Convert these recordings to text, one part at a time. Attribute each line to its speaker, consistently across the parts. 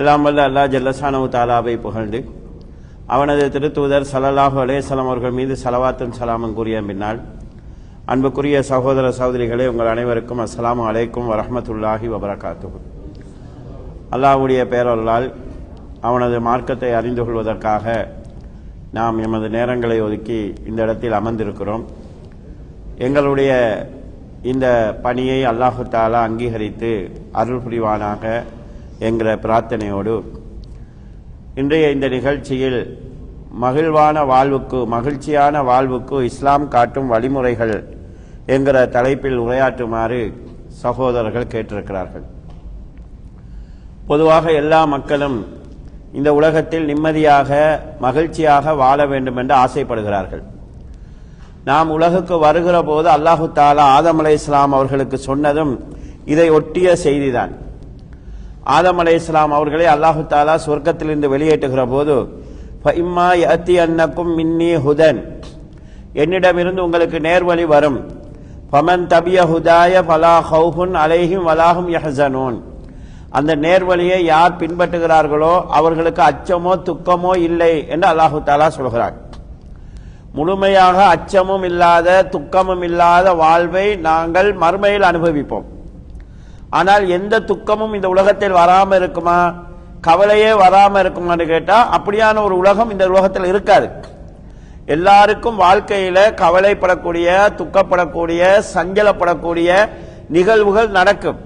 Speaker 1: எல்லாம் வல்ல அல்லாஹ் ஜல்லசானவு தாலாவை புகழ்ந்து அவனது திருத்தூதர் சலல்லாஹு அலேசலம் அவர்கள் மீது சலவாத்தும் சலாமும் கூறிய பின்னால் அன்புக்குரிய சகோதர சகோதரிகளே உங்கள் அனைவருக்கும் அஸ்லாம் அலைக்கும் வரமத்துல்லாஹி வபரகாத்து அல்லாஹ்வுடைய பேரொருளால் அவனது மார்க்கத்தை அறிந்து கொள்வதற்காக நாம் எமது நேரங்களை ஒதுக்கி இந்த இடத்தில் அமர்ந்திருக்கிறோம். எங்களுடைய இந்த பணியை அல்லாஹு தாலா அங்கீகரித்து அருள் புரிவானாக. என்கிற பிரார்த்தனையோடு இன்றைய இந்த நிகழ்ச்சியில் மகிழ்வான வாழ்வுக்கு மகிழ்ச்சியான வாழ்வுக்கு இஸ்லாம் காட்டும் வழிமுறைகள் என்கிற தலைப்பில் உரையாற்றுமாறு சகோதரர்கள் கேட்டிருக்கிறார்கள். பொதுவாக எல்லா மக்களும் இந்த உலகத்தில் நிம்மதியாக மகிழ்ச்சியாக வாழ வேண்டும் என்று ஆசைப்படுகிறார்கள். நாம் உலகுக்கு வருகிற போது அல்லாஹு தாலா ஆதம் அலை இஸ்லாம் அவர்களுக்கு சொன்னதும் இதை ஒட்டிய செய்திதான். ஆதம் அலை இஸ்லாம் அவர்களை அல்லாஹு தாலா சொர்க்கத்திலிருந்து வெளியேற்றுகிற போது இம்மா அத்தி அன்னக்கும் மின்னி ஹுதன். என்னிடமிருந்து உங்களுக்கு நேர்வழி வரும். பமன் தபிய ஹுதாய பலா ஹவுஹுன் அலைஹிம் வலாஹும் யஹசனூன் அந்த நேர்வழியை யார் பின்பற்றுகிறார்களோ அவர்களுக்கு அச்சமோ துக்கமோ இல்லை என்று அல்லாஹு தாலா சொல்கிறார். முழுமையாக அச்சமும் இல்லாத துக்கமும் இல்லாத வாழ்வை நாங்கள் மறுமையில் அனுபவிப்போம். ஆனால் எந்த துக்கமும் இந்த உலகத்தில் வராமல் இருக்குமா? கவலையே வராமல் இருக்குமான்னு கேட்டால் அப்படியான ஒரு உலகம் இந்த உலகத்தில் இருக்காது. எல்லாருக்கும் வாழ்க்கையில் கவலைப்படக்கூடிய துக்கப்படக்கூடிய சஞ்சலப்படக்கூடிய நிகழ்வுகள் நடக்கும்.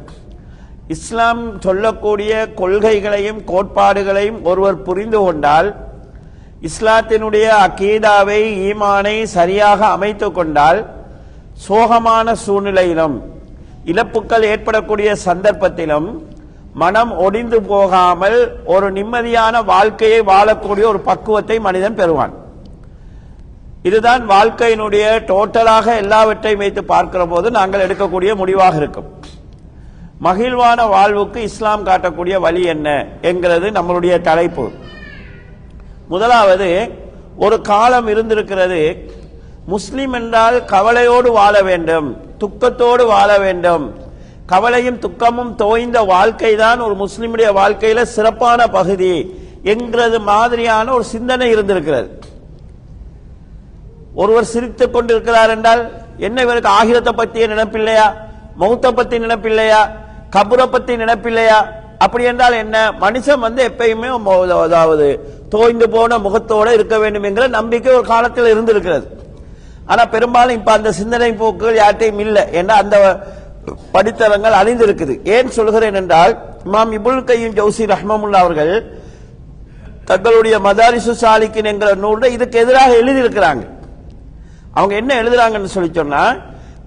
Speaker 1: இஸ்லாம் சொல்லக்கூடிய கொள்கைகளையும் கோட்பாடுகளையும் ஒருவர் புரிந்து கொண்டால் இஸ்லாத்தினுடைய அகீதாவை ஈமானை சரியாக அமைத்து கொண்டால் சோகமான சூழ்நிலையிலும் இழப்புக்கள் ஏற்படக்கூடிய சந்தர்ப்பத்திலும் மனம் ஒடிந்து போகாமல் ஒரு நிம்மதியான வாழ்க்கையை வாழக்கூடிய ஒரு பக்குவத்தை மனிதன் பெறுவான். இதுதான் வாழ்க்கையினுடைய டோட்டலாக எல்லாவற்றையும் வைத்து பார்க்கிற போது நாங்கள் எடுக்கக்கூடிய முடிவாக இருக்கும். மகிழ்வான வாழ்வுக்கு இஸ்லாம் காட்டக்கூடிய வழி என்ன என்கிறது நம்மளுடைய தலைப்பு. முதலாவது ஒரு காலம் இருந்திருக்கிறது. முஸ்லிம் என்றால் கவலையோடு வாழ வேண்டும். துக்கத்தோடு வாழ வேண்டும். கவலையும் துக்கமும் தோய்ந்த வாழ்க்கை தான் ஒரு முஸ்லிமுடைய வாழ்க்கையில சிறப்பான பகுதி என்கிறது மாதிரியான ஒரு சிந்தனை இருந்திருக்கிறது. ஒருவர் சிரித்துக் கொண்டிருக்கிறார் என்றால் என்ன இவருக்கு ஆகிரத்தை பற்றிய நினைப்பில்லையா? மௌத்தை பத்தி நினைப்பில்லையா? கபுரை பத்தி நினைப்பில்லையா? அப்படி என்றால் என்ன? மனுஷன் வந்து எப்பயுமே அதாவது தோய்ந்து போன முகத்தோட இருக்க வேண்டும் என்கிற நம்பிக்கை ஒரு காலத்தில் இருந்திருக்கிறது. ஆனா பெரும்பாலும் இப்ப அந்த சிந்தனை போக்குகள் யார்ட்டையும் இல்லை ஏன்னா அந்த படித்தளங்கள் அழிந்திருக்குது. ஏன் சொல்கிறேன் என்றால் இமாம் இபுல் கையும் ஜவுசி ரஹ்மமுல்லா அவர்கள் தங்களுடைய மதாரிசு சாலிக்கின் என்கிற நூலில் இதுக்கு எதிராக எழுதியிருக்கிறாங்க. அவங்க என்ன எழுதுறாங்கன்னு சொல்லி சொன்னா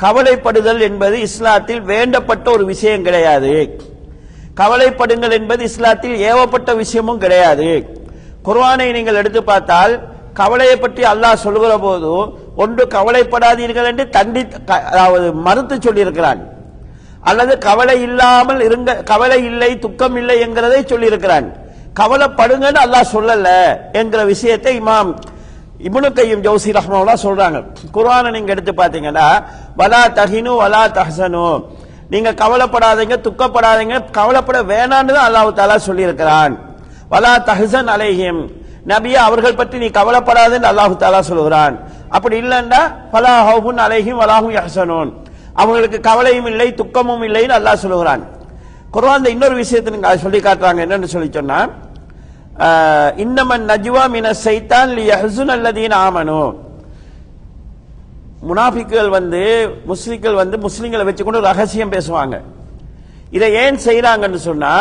Speaker 1: கவலைப்படுதல் என்பது இஸ்லாத்தில் வேண்டப்பட்ட ஒரு விஷயம் கிடையாது. கவலைப்படுங்கள் என்பது இஸ்லாத்தில் ஏவப்பட்ட விஷயமும் கிடையாது. குர்வானை நீங்கள் எடுத்து பார்த்தால் கவலையை பற்றி அல்லாஹ் சொல்லுகிற போதும் ஒன்று கவலைப்படாதீர்கள் என்று தண்டி அதாவது மறுத்து சொல்லியிருக்கிறான். அல்லது கவலை இல்லாமல் இருங்க கவலை இல்லை துக்கம் இல்லை என்கிறதை சொல்லியிருக்கிறான். கவலைப்படுங்கன்னு அல்லாஹ் சொல்லல என்கிற விஷயத்தை இமாம் இபுனு கையும் ஜவுசி ரஹ்மாவுல்லா சொல்றாங்க. குரானை நீங்க எடுத்து பார்த்தீங்கன்னா வலா தஹினு வலா தஹசனு. நீங்க கவலைப்படாதீங்க துக்கப்படாதீங்க கவலைப்பட வேணான்னு தான் அல்லாஹு தாலா சொல்லியிருக்கிறான். வலா தஹசன் அலேஹிம். நபியா அவர்கள் பற்றி நீ கவலைப்படாதுன்னு அல்லாஹு தாலா சொல்லுகிறான். அப்படி இல்லைன்னா பலா ஹவுன் அலைஹிம் வலாஹும் யஹசனோன். அவங்களுக்கு கவலையும் இல்லை துக்கமும் இல்லைன்னு அல்லாஹ் சொல்லுகிறான். குர்வான் இன்னொரு விஷயத்தை நீங்க சொல்லி காட்டுறாங்க. என்னன்னு சொல்லி சொன்னா இன்னமன் நஜ்வா மின சைத்தான் லி யஹசுன் அல்லதீன் ஆமனு. முனாஃபிக்குகள் வந்து முஸ்லிம்கள் வந்து முஸ்லிம்களை வச்சுக்கொண்டு ரகசியம் பேசுவாங்க. இதை ஏன் செய்யறாங்கன்னு சொன்னா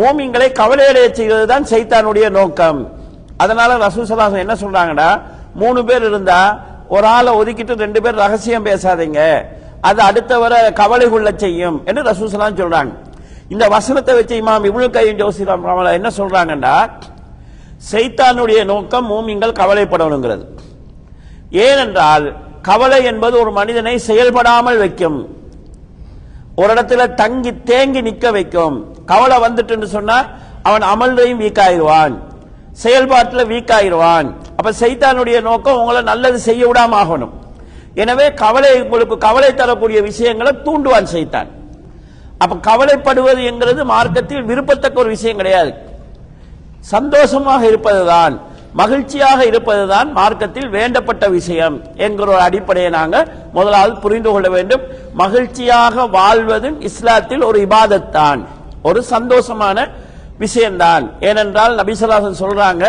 Speaker 1: மோமிங்களை கவலையடைய செய்வது தான் சைத்தானுடைய நோக்கம். அதனால ரசூசலாசம் என்ன சொல்றாங்கடா மூணு பேர் இருந்தா ஒரு ஆளை ஒதுக்கிட்டு ரெண்டு பேர் ரகசியம் பேசாதீங்க. அது அடுத்தவரை கவலை கொள்ள செய்யும் என்று ரசூசலாம் சொல்றாங்க. இந்த வசனத்தை வச்சு இமாம் இவ்வளவு கையும் ஜோசிராம் ரமலா என்ன சொல்றாங்கன்னா சைத்தானுடைய நோக்கம் மூமிங்கள் கவலைப்படணுங்கிறது. ஏனென்றால் கவலை என்பது ஒரு மனிதனை செயல்படாமல் வைக்கும். ஒரு இடத்துல தங்கி தேங்கி நிற்க வைக்கும். கவலை வந்துட்டுன்னு சொன்னா அவன் அமல்லையும் வீக் ஆயிடுவான். செயல்பாட்டில் வீக் ஆயிடுவான். அப்ப சைத்தானுடைய நோக்கம் உங்களை நல்லது செய்ய விடாம ஆகணும் எனவே கவலை உங்களுக்கு கவலை தரக்கூடிய விஷயங்களை தூண்டுவான் சைத்தான். அப்ப கவலைப்படுவது என்கிறது மார்க்கத்தில் விருப்பத்தக்க ஒரு விஷயம் கிடையாது. சந்தோஷமாக இருப்பதுதான் மகிழ்ச்சியாக இருப்பதுதான் மார்க்கத்தில் வேண்டப்பட்ட விஷயம் என்கிற ஒரு அடிப்படையை நாங்கள் முதலாவது புரிந்து கொள்ள வேண்டும். மகிழ்ச்சியாக வாழ்வதும் இஸ்லாத்தில் ஒரு இபாதத்தான் ஒரு சந்தோஷமான விஷயம்தான். ஏனென்றால் நபிசல்லாசன் சொல்றாங்க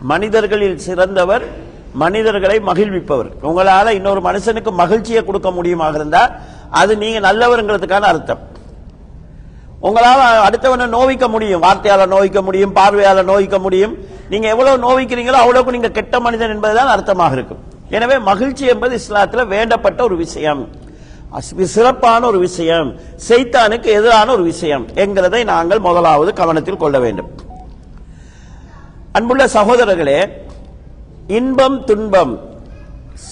Speaker 1: மனிதர்களில் சிறந்தவர் மனிதர்களை மகிழ்விப்பவர். உங்களால இன்னொரு மனுஷனுக்கு மகிழ்ச்சியை கொடுக்க முடியுமாக இருந்தா அது நீங்க நல்லவருங்கிறதுக்கான அர்த்தம். உங்களால அடுத்தவனை நோவிக்க முடியும் வார்த்தையால நோவிக்க முடியும் பார்வையால நோவிக்க முடியும். நீங்க எவ்வளவு நோவிக்கிறீங்களோ அவ்வளவுக்கு நீங்க கெட்ட மனிதன் என்பதுதான் அர்த்தமாக இருக்கும். எனவே மகிழ்ச்சி என்பது இஸ்லாத்துல வேண்டப்பட்ட ஒரு விஷயம். அஸ்- சிறப்பான ஒரு விஷயம். செய்தானுக்கு எதிரான ஒரு விஷயம். என்கிறதை நாங்கள் முதலாவது கவனத்தில் கொள்ள வேண்டும். அன்புள்ள சகோதரர்களே இன்பம் துன்பம்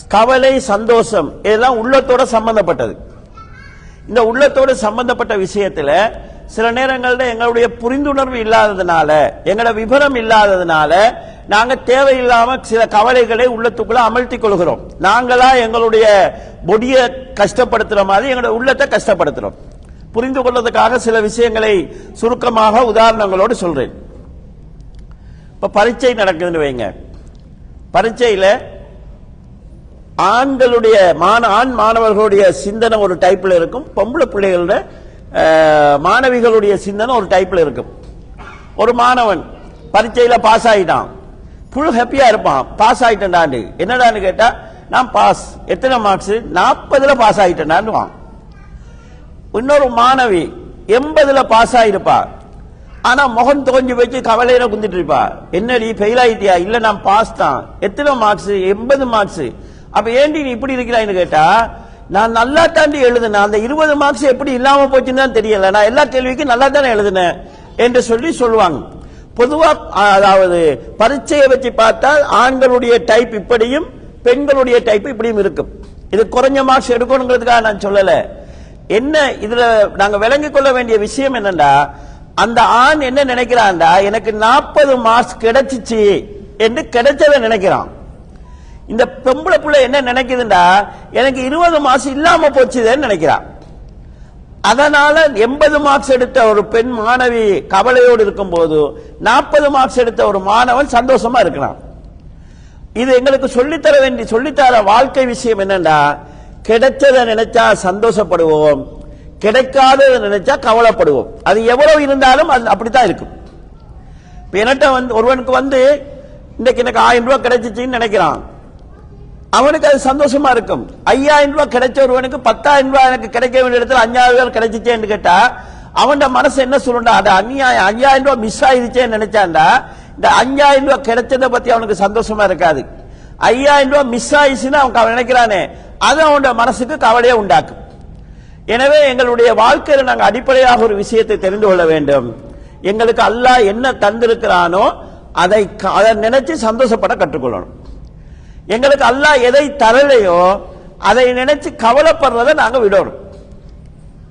Speaker 1: கவலை சந்தோஷம் இதெல்லாம் உள்ளத்தோட சம்பந்தப்பட்டது. இந்த உள்ளத்தோடு சம்பந்தப்பட்ட விஷயத்துல சில நேரங்களில் எங்களுடைய புரிந்துணர்வு இல்லாததுனால எங்களோட விபரம் இல்லாததுனால நாங்க தேவையில்லாம சில கவலைகளை உள்ளத்துக்குள்ள அமழ்த்தி கொள்கிறோம். நாங்களா எங்களுடைய பொடிய கஷ்டப்படுத்துற மாதிரி எங்களோட உள்ளத்தை கஷ்டப்படுத்துறோம். புரிந்து கொள்வதற்காக சில விஷயங்களை சுருக்கமாக உதாரணங்களோடு சொல்றேன். இப்போ பரீட்சை நடக்குதுன்னு வைங்க. பரீட்சையில் ஆண்களுடைய மான ஆண் மாணவர்களுடைய சிந்தனை ஒரு டைப்பில் இருக்கும். பொம்பளை பிள்ளைகளோட மாணவிகளுடைய சிந்தனை ஒரு டைப்பில் இருக்கும். ஒரு மாணவன் பரீட்சையில் பாஸ் ஆகிட்டான் ஃபுல் ஹாப்பியாக இருப்பான். பாஸ் ஆயிட்டேன்டாண்டு என்னடான்னு கேட்டால் நான் பாஸ் எத்தனை மார்க்ஸ் நாற்பதில் பாஸ் ஆயிட்டேன்டான்னு இன்னொரு மாணவி எண்பதில் பாஸ் ஆகிருப்பா ஆனா முகம் தோஞ்சு வச்சு கவலையில குந்திட்டு இருப்பா. என்னடி ஃபெயில் ஆயிட்டியா? இல்ல நான் பாஸ் தான். எத்தனை மார்க்ஸ் எண்பது மார்க்ஸ் அப்ப ஏண்டி நீ இப்படி இருக்கிறான்னு கேட்டா நான் நல்லா தாண்டி எழுதினேன். அந்த இருபது மார்க்ஸ் எப்படி இல்லாம போச்சுன்னு தான் தெரியல. நான் எல்லா கேள்விக்கும் நல்லா தானே எழுதினேன் என்று சொல்லி சொல்லுவாங்க. பொதுவா அதாவது பரீட்சையை வச்சு பார்த்தால் ஆண்களுடைய டைப் இப்படியும் பெண்களுடைய டைப் இப்படியும் இருக்கும். இது குறைஞ்ச மார்க்ஸ் எடுக்கணுங்கிறதுக்காக நான் சொல்லல. என்ன இதுல நாங்க விளங்கிக் கொள்ள வேண்டிய விஷயம் என்னன்னா அந்த ஆண் என்ன நினைக்கிறான்டா எனக்கு நாற்பது மார்க்ஸ் கிடைச்சிச்சு என்று கிடைச்சதை நினைக்கிறான். இந்த பொம்பளை புள்ள என்ன நினைக்குதுண்டா எனக்கு இருபது மாசம் இல்லாம போச்சுதேன்னு நினைக்கிறான். அதனால எண்பது மார்க்ஸ் எடுத்த ஒரு பெண் மாணவி கவலையோடு இருக்கும் போது நாற்பது மார்க்ஸ் எடுத்த ஒரு மாணவன் சந்தோஷமா இருக்கிறான். இது எங்களுக்கு சொல்லித்தர வேண்டிய சொல்லித்தர வாழ்க்கை விஷயம் என்னன்னா கிடைச்சதை நினைச்சா சந்தோஷப்படுவோம் கிடைக்காது நினைச்சா கவலைப்படுவோம். அது எவ்வளவு இருந்தாலும் அது அப்படித்தான் இருக்கும். இப்ப என்கிட்ட வந்து ஒருவனுக்கு வந்து இன்னைக்கு எனக்கு ஆயிரம் ரூபாய் கிடைச்சிச்சின்னு நினைக்கிறான். அவனுக்கு அது சந்தோஷமா இருக்கும். ஐயாயிரம் ரூபாய் கிடைச்ச ஒருவனுக்கு பத்தாயிரம் ரூபாய் எனக்கு கிடைக்க வேண்டிய இடத்துல அஞ்சாயிரம் ரூபாய் கிடைச்சிச்சேன்னு கேட்டா அவன் மனசு என்ன சொல்லுண்டா அது அநியாயம் ஐயாயிரம் ரூபாய் மிஸ் ஆயிடுச்சேன்னு நினைச்சாண்டா இந்த அஞ்சாயிரம் ரூபாய் கிடைச்சதை பத்தி அவனுக்கு சந்தோஷமா இருக்காது. ஐயாயிரம் ரூபாய் மிஸ் ஆயிடுச்சுன்னு அவன் நினைக்கிறானே அது அவனோட மனசுக்கு கவலையை உண்டாக்கும். எனவே எங்களுடைய வாழ்க்கையில நாங்கள் அடிப்படையாக ஒரு விஷயத்தை தெரிந்து கொள்ள வேண்டும். எங்களுக்கு அல்லாஹ் என்ன தந்திருக்கிறானோ அதை க- அதை நினைச்சு சந்தோஷப்பட கற்றுக்கொள்ளணும். எங்களுக்கு அல்லாஹ் எதை தரலையோ அதை நினைச்சு கவலைப்படுறதை நாங்கள் விடணும்.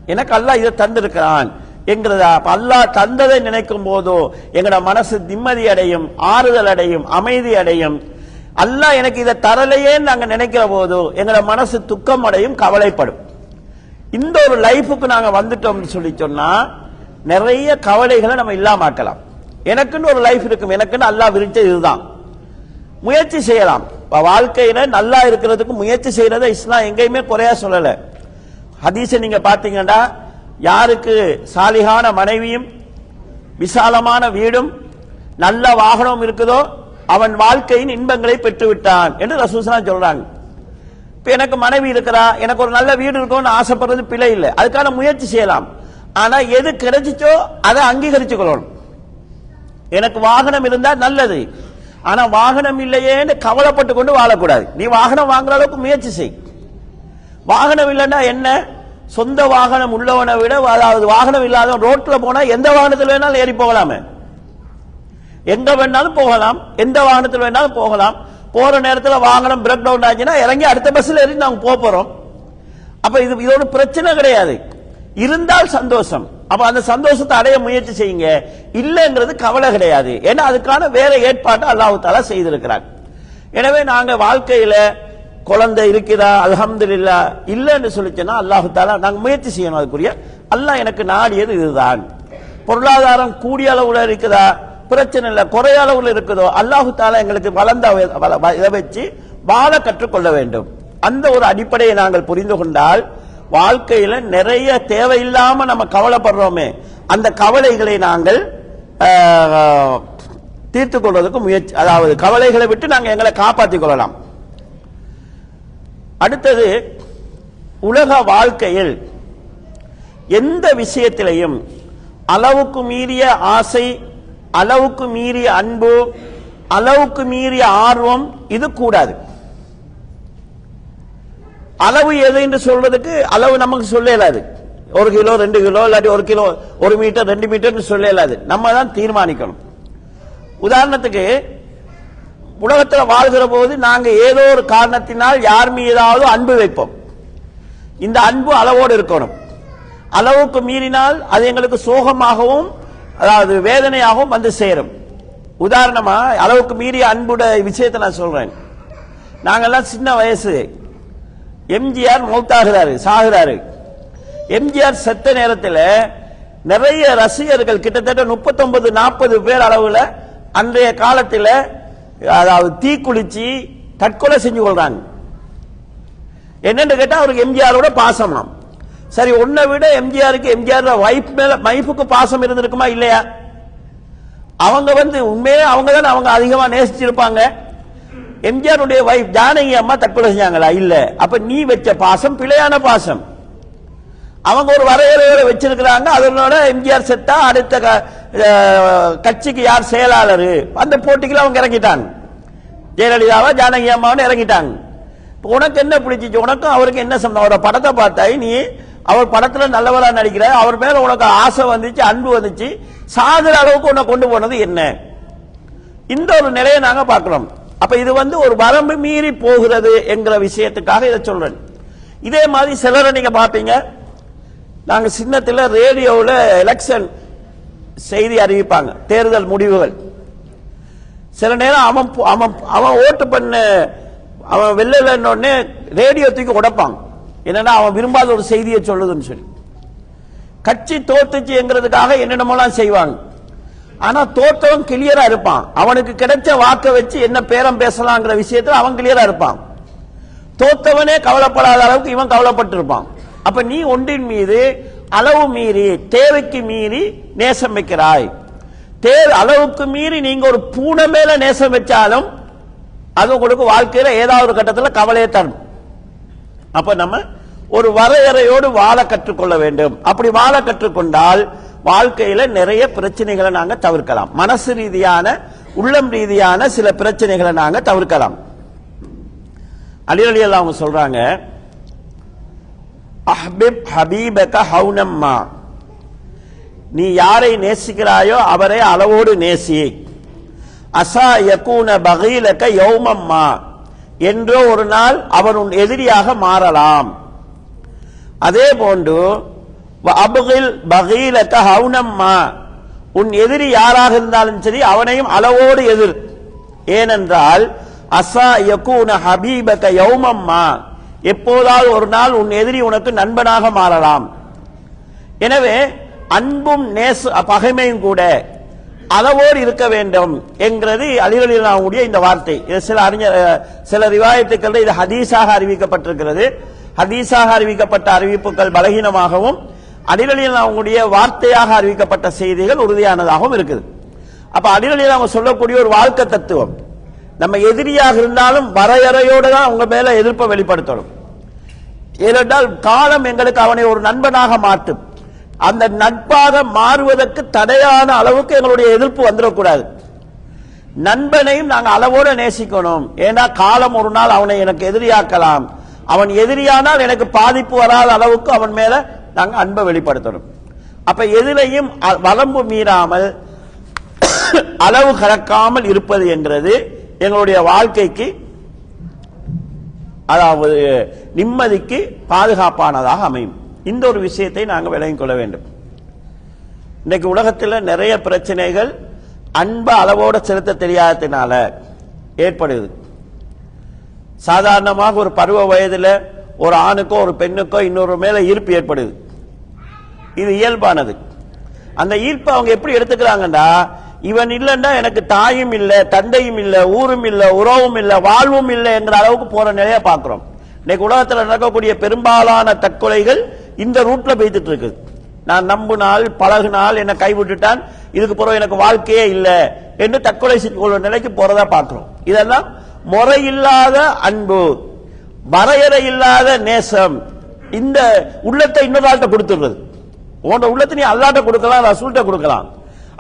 Speaker 1: எனக்கு அல்லாஹ் இதை தந்திருக்கிறான் என்கிறதா? அல்லாஹ் தந்ததை நினைக்கும் போதோ எங்களோட மனசு நிம்மதி அடையும் ஆறுதல் அடையும் அமைதி அடையும். அல்லாஹ் எனக்கு இதை தரலையேன்னு நாங்கள் நினைக்கிற போதோ எங்களோட மனசு துக்கம் அடையும் கவலைப்படும். இந்த ஒரு லைஃபுக்கு நாங்க வந்துட்டோம்னு சொல்லி சொன்னா நிறைய கவலைகளை நம்ம இல்லாமக்கலாம் எனக்குன்னு ஒரு லைஃப் இருக்கும். எனக்குன்னு அல்லா விரிச்ச இதுதான். முயற்சி செய்யலாம். இப்ப வாழ்க்கையில நல்லா இருக்கிறதுக்கு முயற்சி செய்யறத இஸ்லாம் எங்கேயுமே குறையா சொல்லல. ஹதீஸை நீங்க பாத்தீங்கன்னா யாருக்கு சாலிகான மனைவியும் விசாலமான வீடும் நல்ல வாகனம் இருக்குதோ அவன் வாழ்க்கையின் இன்பங்களை பெற்று விட்டான் என்று ரசூசனா சொல்றாங்க. இப்ப எனக்கு மனைவி இருக்கிறா எனக்கு ஒரு நல்ல வீடு இருக்கும்னு ஆசைப்படுறது பிழை இல்லை. அதுக்கான முயற்சி செய்யலாம். ஆனா எது கிடைச்சிச்சோ அதை அங்கீகரிச்சு கொள்ளணும் எனக்கு வாகனம் இருந்தா நல்லது. ஆனா வாகனம் இல்லையேன்னு கவலைப்பட்டு கொண்டு வாழக்கூடாது. நீ வாகனம் வாங்குற அளவுக்கு முயற்சி செய். வாகனம் இல்லைன்னா என்ன? சொந்த வாகனம் உள்ளவனை விட அதாவது வாகனம் இல்லாதவன் ரோட்ல போனா எந்த வாகனத்தில் வேணாலும் ஏறி போகலாமே. எங்க வேணாலும் போகலாம். எந்த வாகனத்தில் வேணாலும் போகலாம். போற நேரத்தில் வாகனம் பிரேக் டவுன் ஆச்சுன்னா இறங்கி அடுத்த பஸ்ல ஏறி நாங்க போக போறோம். அப்ப இது இது பிரச்சனை கிடையாது. இருந்தால் சந்தோஷம். அப்ப அந்த சந்தோஷத்தை அடைய முயற்சி செய்யுங்க. இல்லைங்கிறது கவலை கிடையாது. ஏன்னா அதுக்கான வேற ஏற்பாட்டை அல்லாஹு தாலா செய்திருக்கிறார் எனவே நாங்க வாழ்க்கையில குழந்தை இருக்குதா? இல்லா இல்லைன்னு சொல்லிச்சுன்னா அல்லாஹு தாலா நாங்க முயற்சி செய்யணும் அதுக்குரிய. அல்லாஹ் எனக்கு நாடியது இதுதான். பொருளாதாரம் கூடிய அளவுல இருக்குதா? பிரச்சனை இல்லை. குறைய அளவில் இருக்குதோ அல்லாஹு தாலா எங்களுக்கு வளர்ந்த வ- வ- இதை வச்சு வாழ கற்றுக்கொள்ள வேண்டும். அந்த ஒரு அடிப்படையை நாங்கள் புரிந்து கொண்டால் வாழ்க்கையில நிறைய தேவையில்லாம நம்ம கவலைப்படுறோமே அந்த கவலைகளை நாங்கள் தீர்த்து கொள்வதற்கு முயற்சி அதாவது கவலைகளை விட்டு நாங்கள் எங்களை காப்பாற்றிக் கொள்ளலாம். அடுத்தது உலக வாழ்க்கையில் எந்த விஷயத்திலையும் அளவுக்கு மீறிய ஆசை அளவுக்கு மீறிய அன்பு அளவுக்கு மீறிய ஆர்வம் இது கூடாது. அளவு எது என்று சொல்றதுக்கு அளவு நமக்கு சொல்ல இயலாது. ஒரு கிலோ ரெண்டு கிலோ இல்லாட்டி ஒரு கிலோ ஒரு மீட்டர் ரெண்டு மீட்டர் சொல்ல இயலாது. நம்ம தான் தீர்மானிக்கணும். உதாரணத்துக்கு உலகத்தில் வாழ்கிற போது நாங்கள் ஏதோ ஒரு காரணத்தினால் யார் மீதாவது அன்பு வைப்போம். இந்த அன்பு அளவோடு இருக்கணும். அளவுக்கு மீறினால் அது எங்களுக்கு சோகமாகவும் அதாவது வேதனையாகவும் வந்து சேரும். உதாரணமா அளவுக்கு மீறிய அன்புட விஷயத்தை நான் சொல்றேன். நாங்கெல்லாம் சின்ன வயசு. எம்ஜிஆர் மௌத்தாகிறாரு சாகுறாரு. எம்ஜிஆர் செத்த நேரத்தில் நிறைய ரசிகர்கள் கிட்டத்தட்ட 39 நாற்பது பேர் அளவில் அன்றைய காலத்தில் அதாவது தீக்குளிச்சு தற்கொலை செஞ்சு கொள்றாங்க. என்னன்னு கேட்டால் அவருக்கு எம்ஜிஆரோட பாசமாம் சரி உன்னை விட எம்ஜிஆருக்கு எம்ஜிஆர் வைஃப் மேல வைஃபுக்கு பாசம் இருந்திருக்குமா இல்லையா? அவங்க வந்து உண்மையே அவங்க தான் அவங்க அதிகமா நேசிச்சிருப்பாங்க. எம்ஜிஆருடைய வைஃப் ஜானகி அம்மா தற்கொலை செஞ்சாங்களா? இல்ல. அப்ப நீ வச்ச பாசம் பிழையான பாசம். அவங்க ஒரு வரையறையோட வச்சிருக்கிறாங்க அதனோட எம்ஜிஆர் செத்தா அடுத்த க- கட்சிக்கு யார் செயலாளர்? அந்த போட்டிக்குள்ள அவங்க இறங்கிட்டாங்க. ஜெயலலிதாவா ஜானகி அம்மாவும் இறங்கிட்டாங்க. உனக்கு என்ன பிடிச்சிச்சு? உனக்கும் அவருக்கு என்ன சம்பந்தம்? அவரோட படத்தை பார்த்தாய் நீ அவர் படத்துல நல்லவரா நடிக்கிற அவர் மேல உனக்கு ஆசை வந்துச்சு அன்பு வந்துச்சு. சாகுற அளவுக்கு உன்னை கொண்டு போனது என்ன? இந்த ஒரு நிலையை நாங்க பார்க்கிறோம். அப்ப இது வந்து ஒரு வரம்பு மீறி போகிறது என்கிற விஷயத்துக்காக இதை சொல்றேன். இதே மாதிரி சிலரை நீங்க பாப்பீங்க நாங்க சின்னத்துல ரேடியோவில் எலெக்ஷன் செய்தி அறிவிப்பாங்க. தேர்தல் முடிவுகள். சில நேரம் அவன் அவன் அவன் ஓட்டு பண்ண அவன் வெளில ரேடியோ தூக்கி உடைப்பான். என்னன்னா அவன் விரும்பாத ஒரு செய்தியை சொல்லுதுன்னு சொல்லி. கட்சி தோத்துச்சுங்கிறதுக்காக என்னென்னமோலாம் செய்வாங்க. ஆனா தோத்தவன் கிளியரா இருப்பான். அவனுக்கு கிடைச்ச வாக்கை வச்சு என்ன பேரம் பேசலாங்கிற விஷயத்துல அவன் கிளியரா இருப்பான். தோத்தவனே கவலைப்படாத அளவுக்கு இவன் கவலைப்பட்டிருப்பான். அப்ப நீ ஒன்றின் மீது அளவு மீறி தேவைக்கு மீறி நேசம் வைக்கிறாய். தே அளவுக்கு மீறி நீங்க ஒரு பூனை மேல நேசம் வச்சாலும் அது உங்களுக்கு வாழ்க்கையில ஏதாவது ஒரு கட்டத்தில் கவலையை தரும். அப்ப நம்ம ஒரு வரையறையோடு வாழ கற்றுக்கொள்ள வேண்டும். அப்படி வாழ கற்றுக்கொண்டால் வாழ்க்கையில நிறைய பிரச்சனைகளை நாங்க தவிர்க்கலாம். மனசு ரீதியான உள்ளம் ரீதியான சில பிரச்சனைகளை நாங்க தவிர்க்கலாம். அலிரலி அவங்க சொல்றாங்க அஹ்பிப் ஹபீபக ஹவுனம்மா. நீ யாரை நேசிக்கிறாயோ அவரை அளவோடு நேசி. அசா யகூன பகீலக யௌமம்மா. என்றோ ஒரு நாள் அவர் உன் எதிரியாக மாறலாம். அதே போன்று அபுகில் பகீலக ஹவுனம்மா உன் எதிரி யாராக இருந்தாலும் சரி அவனையும் அளவோடு எதிர். ஏனென்றால் அசா யகூன ஹபீபக யௌமம்மா எப்போதாவது ஒரு நாள் உன் எதிரி உனக்கு நண்பனாக மாறலாம். எனவே அன்பும் நேச பகைமையும் கூட அளவோடு இருக்க வேண்டும் என்கிறது அலிவலியுடைய இந்த வார்த்தை. இது சில அறிஞர் சில ரிவாயத்துக்கள் இது ஹதீஸாக அறிவிக்கப்பட்டிருக்கிறது. ஹதீஸாக அறிவிக்கப்பட்ட அறிவிப்புகள் பலகீனமாகவும் அலிவலியுடைய வார்த்தையாக அறிவிக்கப்பட்ட செய்திகள் உறுதியானதாகவும் இருக்குது. அப்ப அலிவலியில் அவங்க சொல்லக்கூடிய ஒரு வாழ்க்கை தத்துவம் நம்ம எதிரியாக இருந்தாலும் வரையறையோடு தான் அவங்க மேல எதிர்ப்பை வெளிப்படுத்தணும். ஏனென்றால் காலம் எங்களுக்கு அவனை ஒரு நண்பனாக மாற்றும். அந்த நட்பாக மாறுவதற்கு தடையான அளவுக்கு எங்களுடைய எதிர்ப்பு வந்துடக்கூடாது. நண்பனையும் நாங்கள் அளவோடு நேசிக்கணும். ஏன்னா காலம் ஒரு நாள் அவனை எனக்கு எதிரியாக்கலாம். அவன் எதிரியானால் எனக்கு பாதிப்பு வராத அளவுக்கு அவன் மேல நாங்கள் அன்பை வெளிப்படுத்தணும். அப்ப எதிலையும் அ- மீறாமல் அளவு கடக்காமல் இருப்பது என்கிறது எங்களுடைய வாழ்க்கைக்கு அதாவது நிம்மதிக்கு பாதுகாப்பானதாக அமையும். இந்த ஒரு விஷயத்தை நாங்கள் விளங்கிக் கொள்ள வேண்டும். இன்னைக்கு உலகத்தில் நிறைய பிரச்சனைகள் அன்பை அளவோடு செலுத்த தெரியாததினால ஏற்படுது. சாதாரணமாக ஒரு பருவ வயதில் ஒரு ஆணுக்கோ ஒரு பெண்ணுக்கோ இன்னொரு மேலே ஈர்ப்பு ஏற்படுது. இது இயல்பானது. அந்த ஈர்ப்பை அவங்க எப்படி எடுத்துக்கிறாங்கடா இவன் இல்லைன்னா எனக்கு தாயும் இல்லை தந்தையும் இல்லை ஊரும் இல்லை உறவும் இல்லை வாழ்வும் இல்லை என்கிற அளவுக்கு போற நிலையை பார்க்கிறோம். இன்னைக்கு உலகத்தில் நடக்கக்கூடிய பெரும்பாலான தற்கொலைகள் இந்த ரூட்ல பெய்துட்டு இருக்குது நான் நம்பினால் பழகினால் என்னை கைவிட்டுட்டான் இதுக்கு பிறகு எனக்கு வாழ்க்கையே இல்லை என்று தற்கொலை செய்து கொள்ற நிலைக்கு போறதா பார்க்கிறோம். இதெல்லாம் முறையில்லாத அன்பு வரையறை இல்லாத நேசம். இந்த உள்ளத்தை இன்னொரு ஆள்கிட்ட கொடுத்துடுறது. உன்னோட உள்ளத்தை நீ அல்லாட்ட கொடுக்கலாம் ரசூல்கிட்ட கொடுக்கலாம்.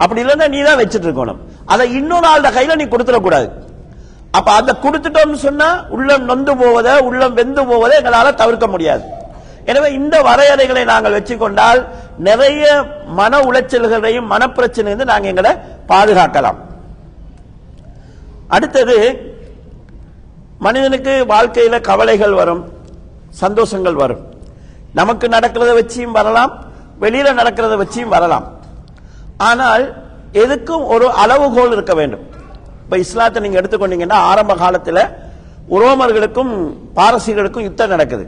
Speaker 1: அப்படி இல்லைன்னா நீ தான் வச்சிட்டு இருக்கணும். அதை இன்னொரு ஆள்கிட்ட கையில நீ கொடுத்துடக்கூடாது. அப்ப அதை கொடுத்துட்டோம்னு சொன்னா உள்ளம் நொந்து போவதை உள்ளம் வெந்து போவதை எங்களால தவிர்க்க முடியாது. எனவே இந்த வரையறைகளை நாங்கள் வச்சுக்கொண்டால் நிறைய மன உளைச்சல்களையும் மனப்பிரச்சனை நாங்க எங்களை பாதுகாக்கலாம். அடுத்தது மனிதனுக்கு வாழ்க்கையில கவலைகள் வரும் சந்தோஷங்கள் வரும். நமக்கு நடக்கிறத வச்சியும் வரலாம் வெளியில நடக்கிறத வச்சியும் வரலாம். ஆனால் எதுக்கும் ஒரு அளவுகோல் இருக்க வேண்டும். இப்ப இஸ்லாத்தை நீங்க எடுத்துக்கொண்டீங்கன்னா ஆரம்ப காலத்துல உரோமர்களுக்கும் பாரசீகர்களுக்கும் யுத்தம் நடக்குது.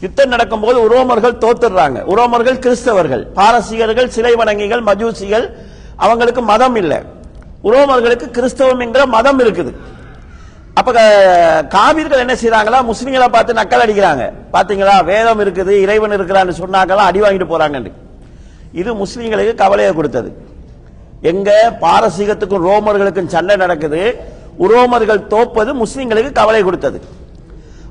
Speaker 1: யுத்தம் நடக்கும்போது உரோமர்கள் தோத்துடுறாங்க. உரோமர்கள் கிறிஸ்தவர்கள். பாரசீகர்கள் சிலை வணங்கிகள் மஜூசிகள் அவங்களுக்கு மதம் இல்லை. உரோமர்களுக்கு கிறிஸ்தவம் என்கிற மதம் இருக்குது. அப்ப க- என்ன செய்யறாங்களா முஸ்லிம்களை பார்த்து நக்கல் அடிக்கிறாங்க. பாத்தீங்களா? வேதம் இருக்குது இறைவன் இருக்கிறான்னு சொன்னாங்கலாம் அடி வாங்கிட்டு போறாங்கன்னு இது முஸ்லிம்களுக்கு கவலையை கொடுத்தது. எங்க பாரசீகத்துக்கும் ரோமர்களுக்கும் சண்டை நடக்குது. உரோமர்கள் தோப்பது முஸ்லிம்களுக்கு கவலை கொடுத்தது.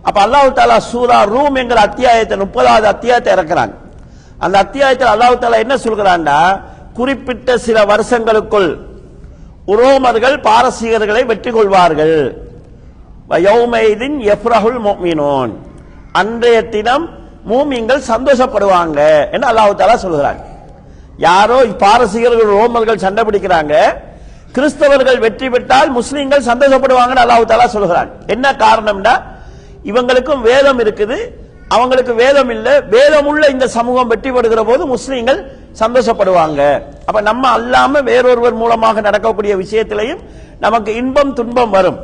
Speaker 1: அப்ப அல்லாஹு தாலா சூரா ரூம் என்கிற அத்தியாயத்தை முப்பதாவது அத்தியாயத்தை இறக்குறாங்க. அந்த அத்தியாயத்தில் அல்லாஹு தாலா என்ன சொல்கிறான்டா குறிப்பிட்ட சில வருஷங்களுக்குள் உரோமர்கள் பாரசீகர்களை வெற்றி கொள்வார்கள். எஃப்ரஹுல் மோமினோன் அன்றைய தினம் மூமிங்கள் சந்தோஷப்படுவாங்க என்று அல்லாஹு தாலா சொல்கிறாங்க. யாரோ பாரசீகர்கள் ரோமர்கள் சண்டை பிடிக்கிறாங்க. கிறிஸ்தவர்கள் வெற்றி பெற்றால் முஸ்லீம்கள் சந்தோஷப்படுவாங்கன்னு அல்லாஹு தாலா சொல்கிறாங்க. என்ன காரணம்னா இவங்களுக்கும் வேதம் இருக்குது. அவங்களுக்கு வேதம் இல்ல. வேதம் உள்ள இந்த சமூகம் வெற்றி பெறுகிற போது முஸ்லீம்கள் சந்தோஷப்படுவாங்க. அப்ப நம்ம அல்லாம வேறொருவர் மூலமாக நடக்கக்கூடிய விஷயத்திலையும் நமக்கு இன்பம் துன்பம் வரும்.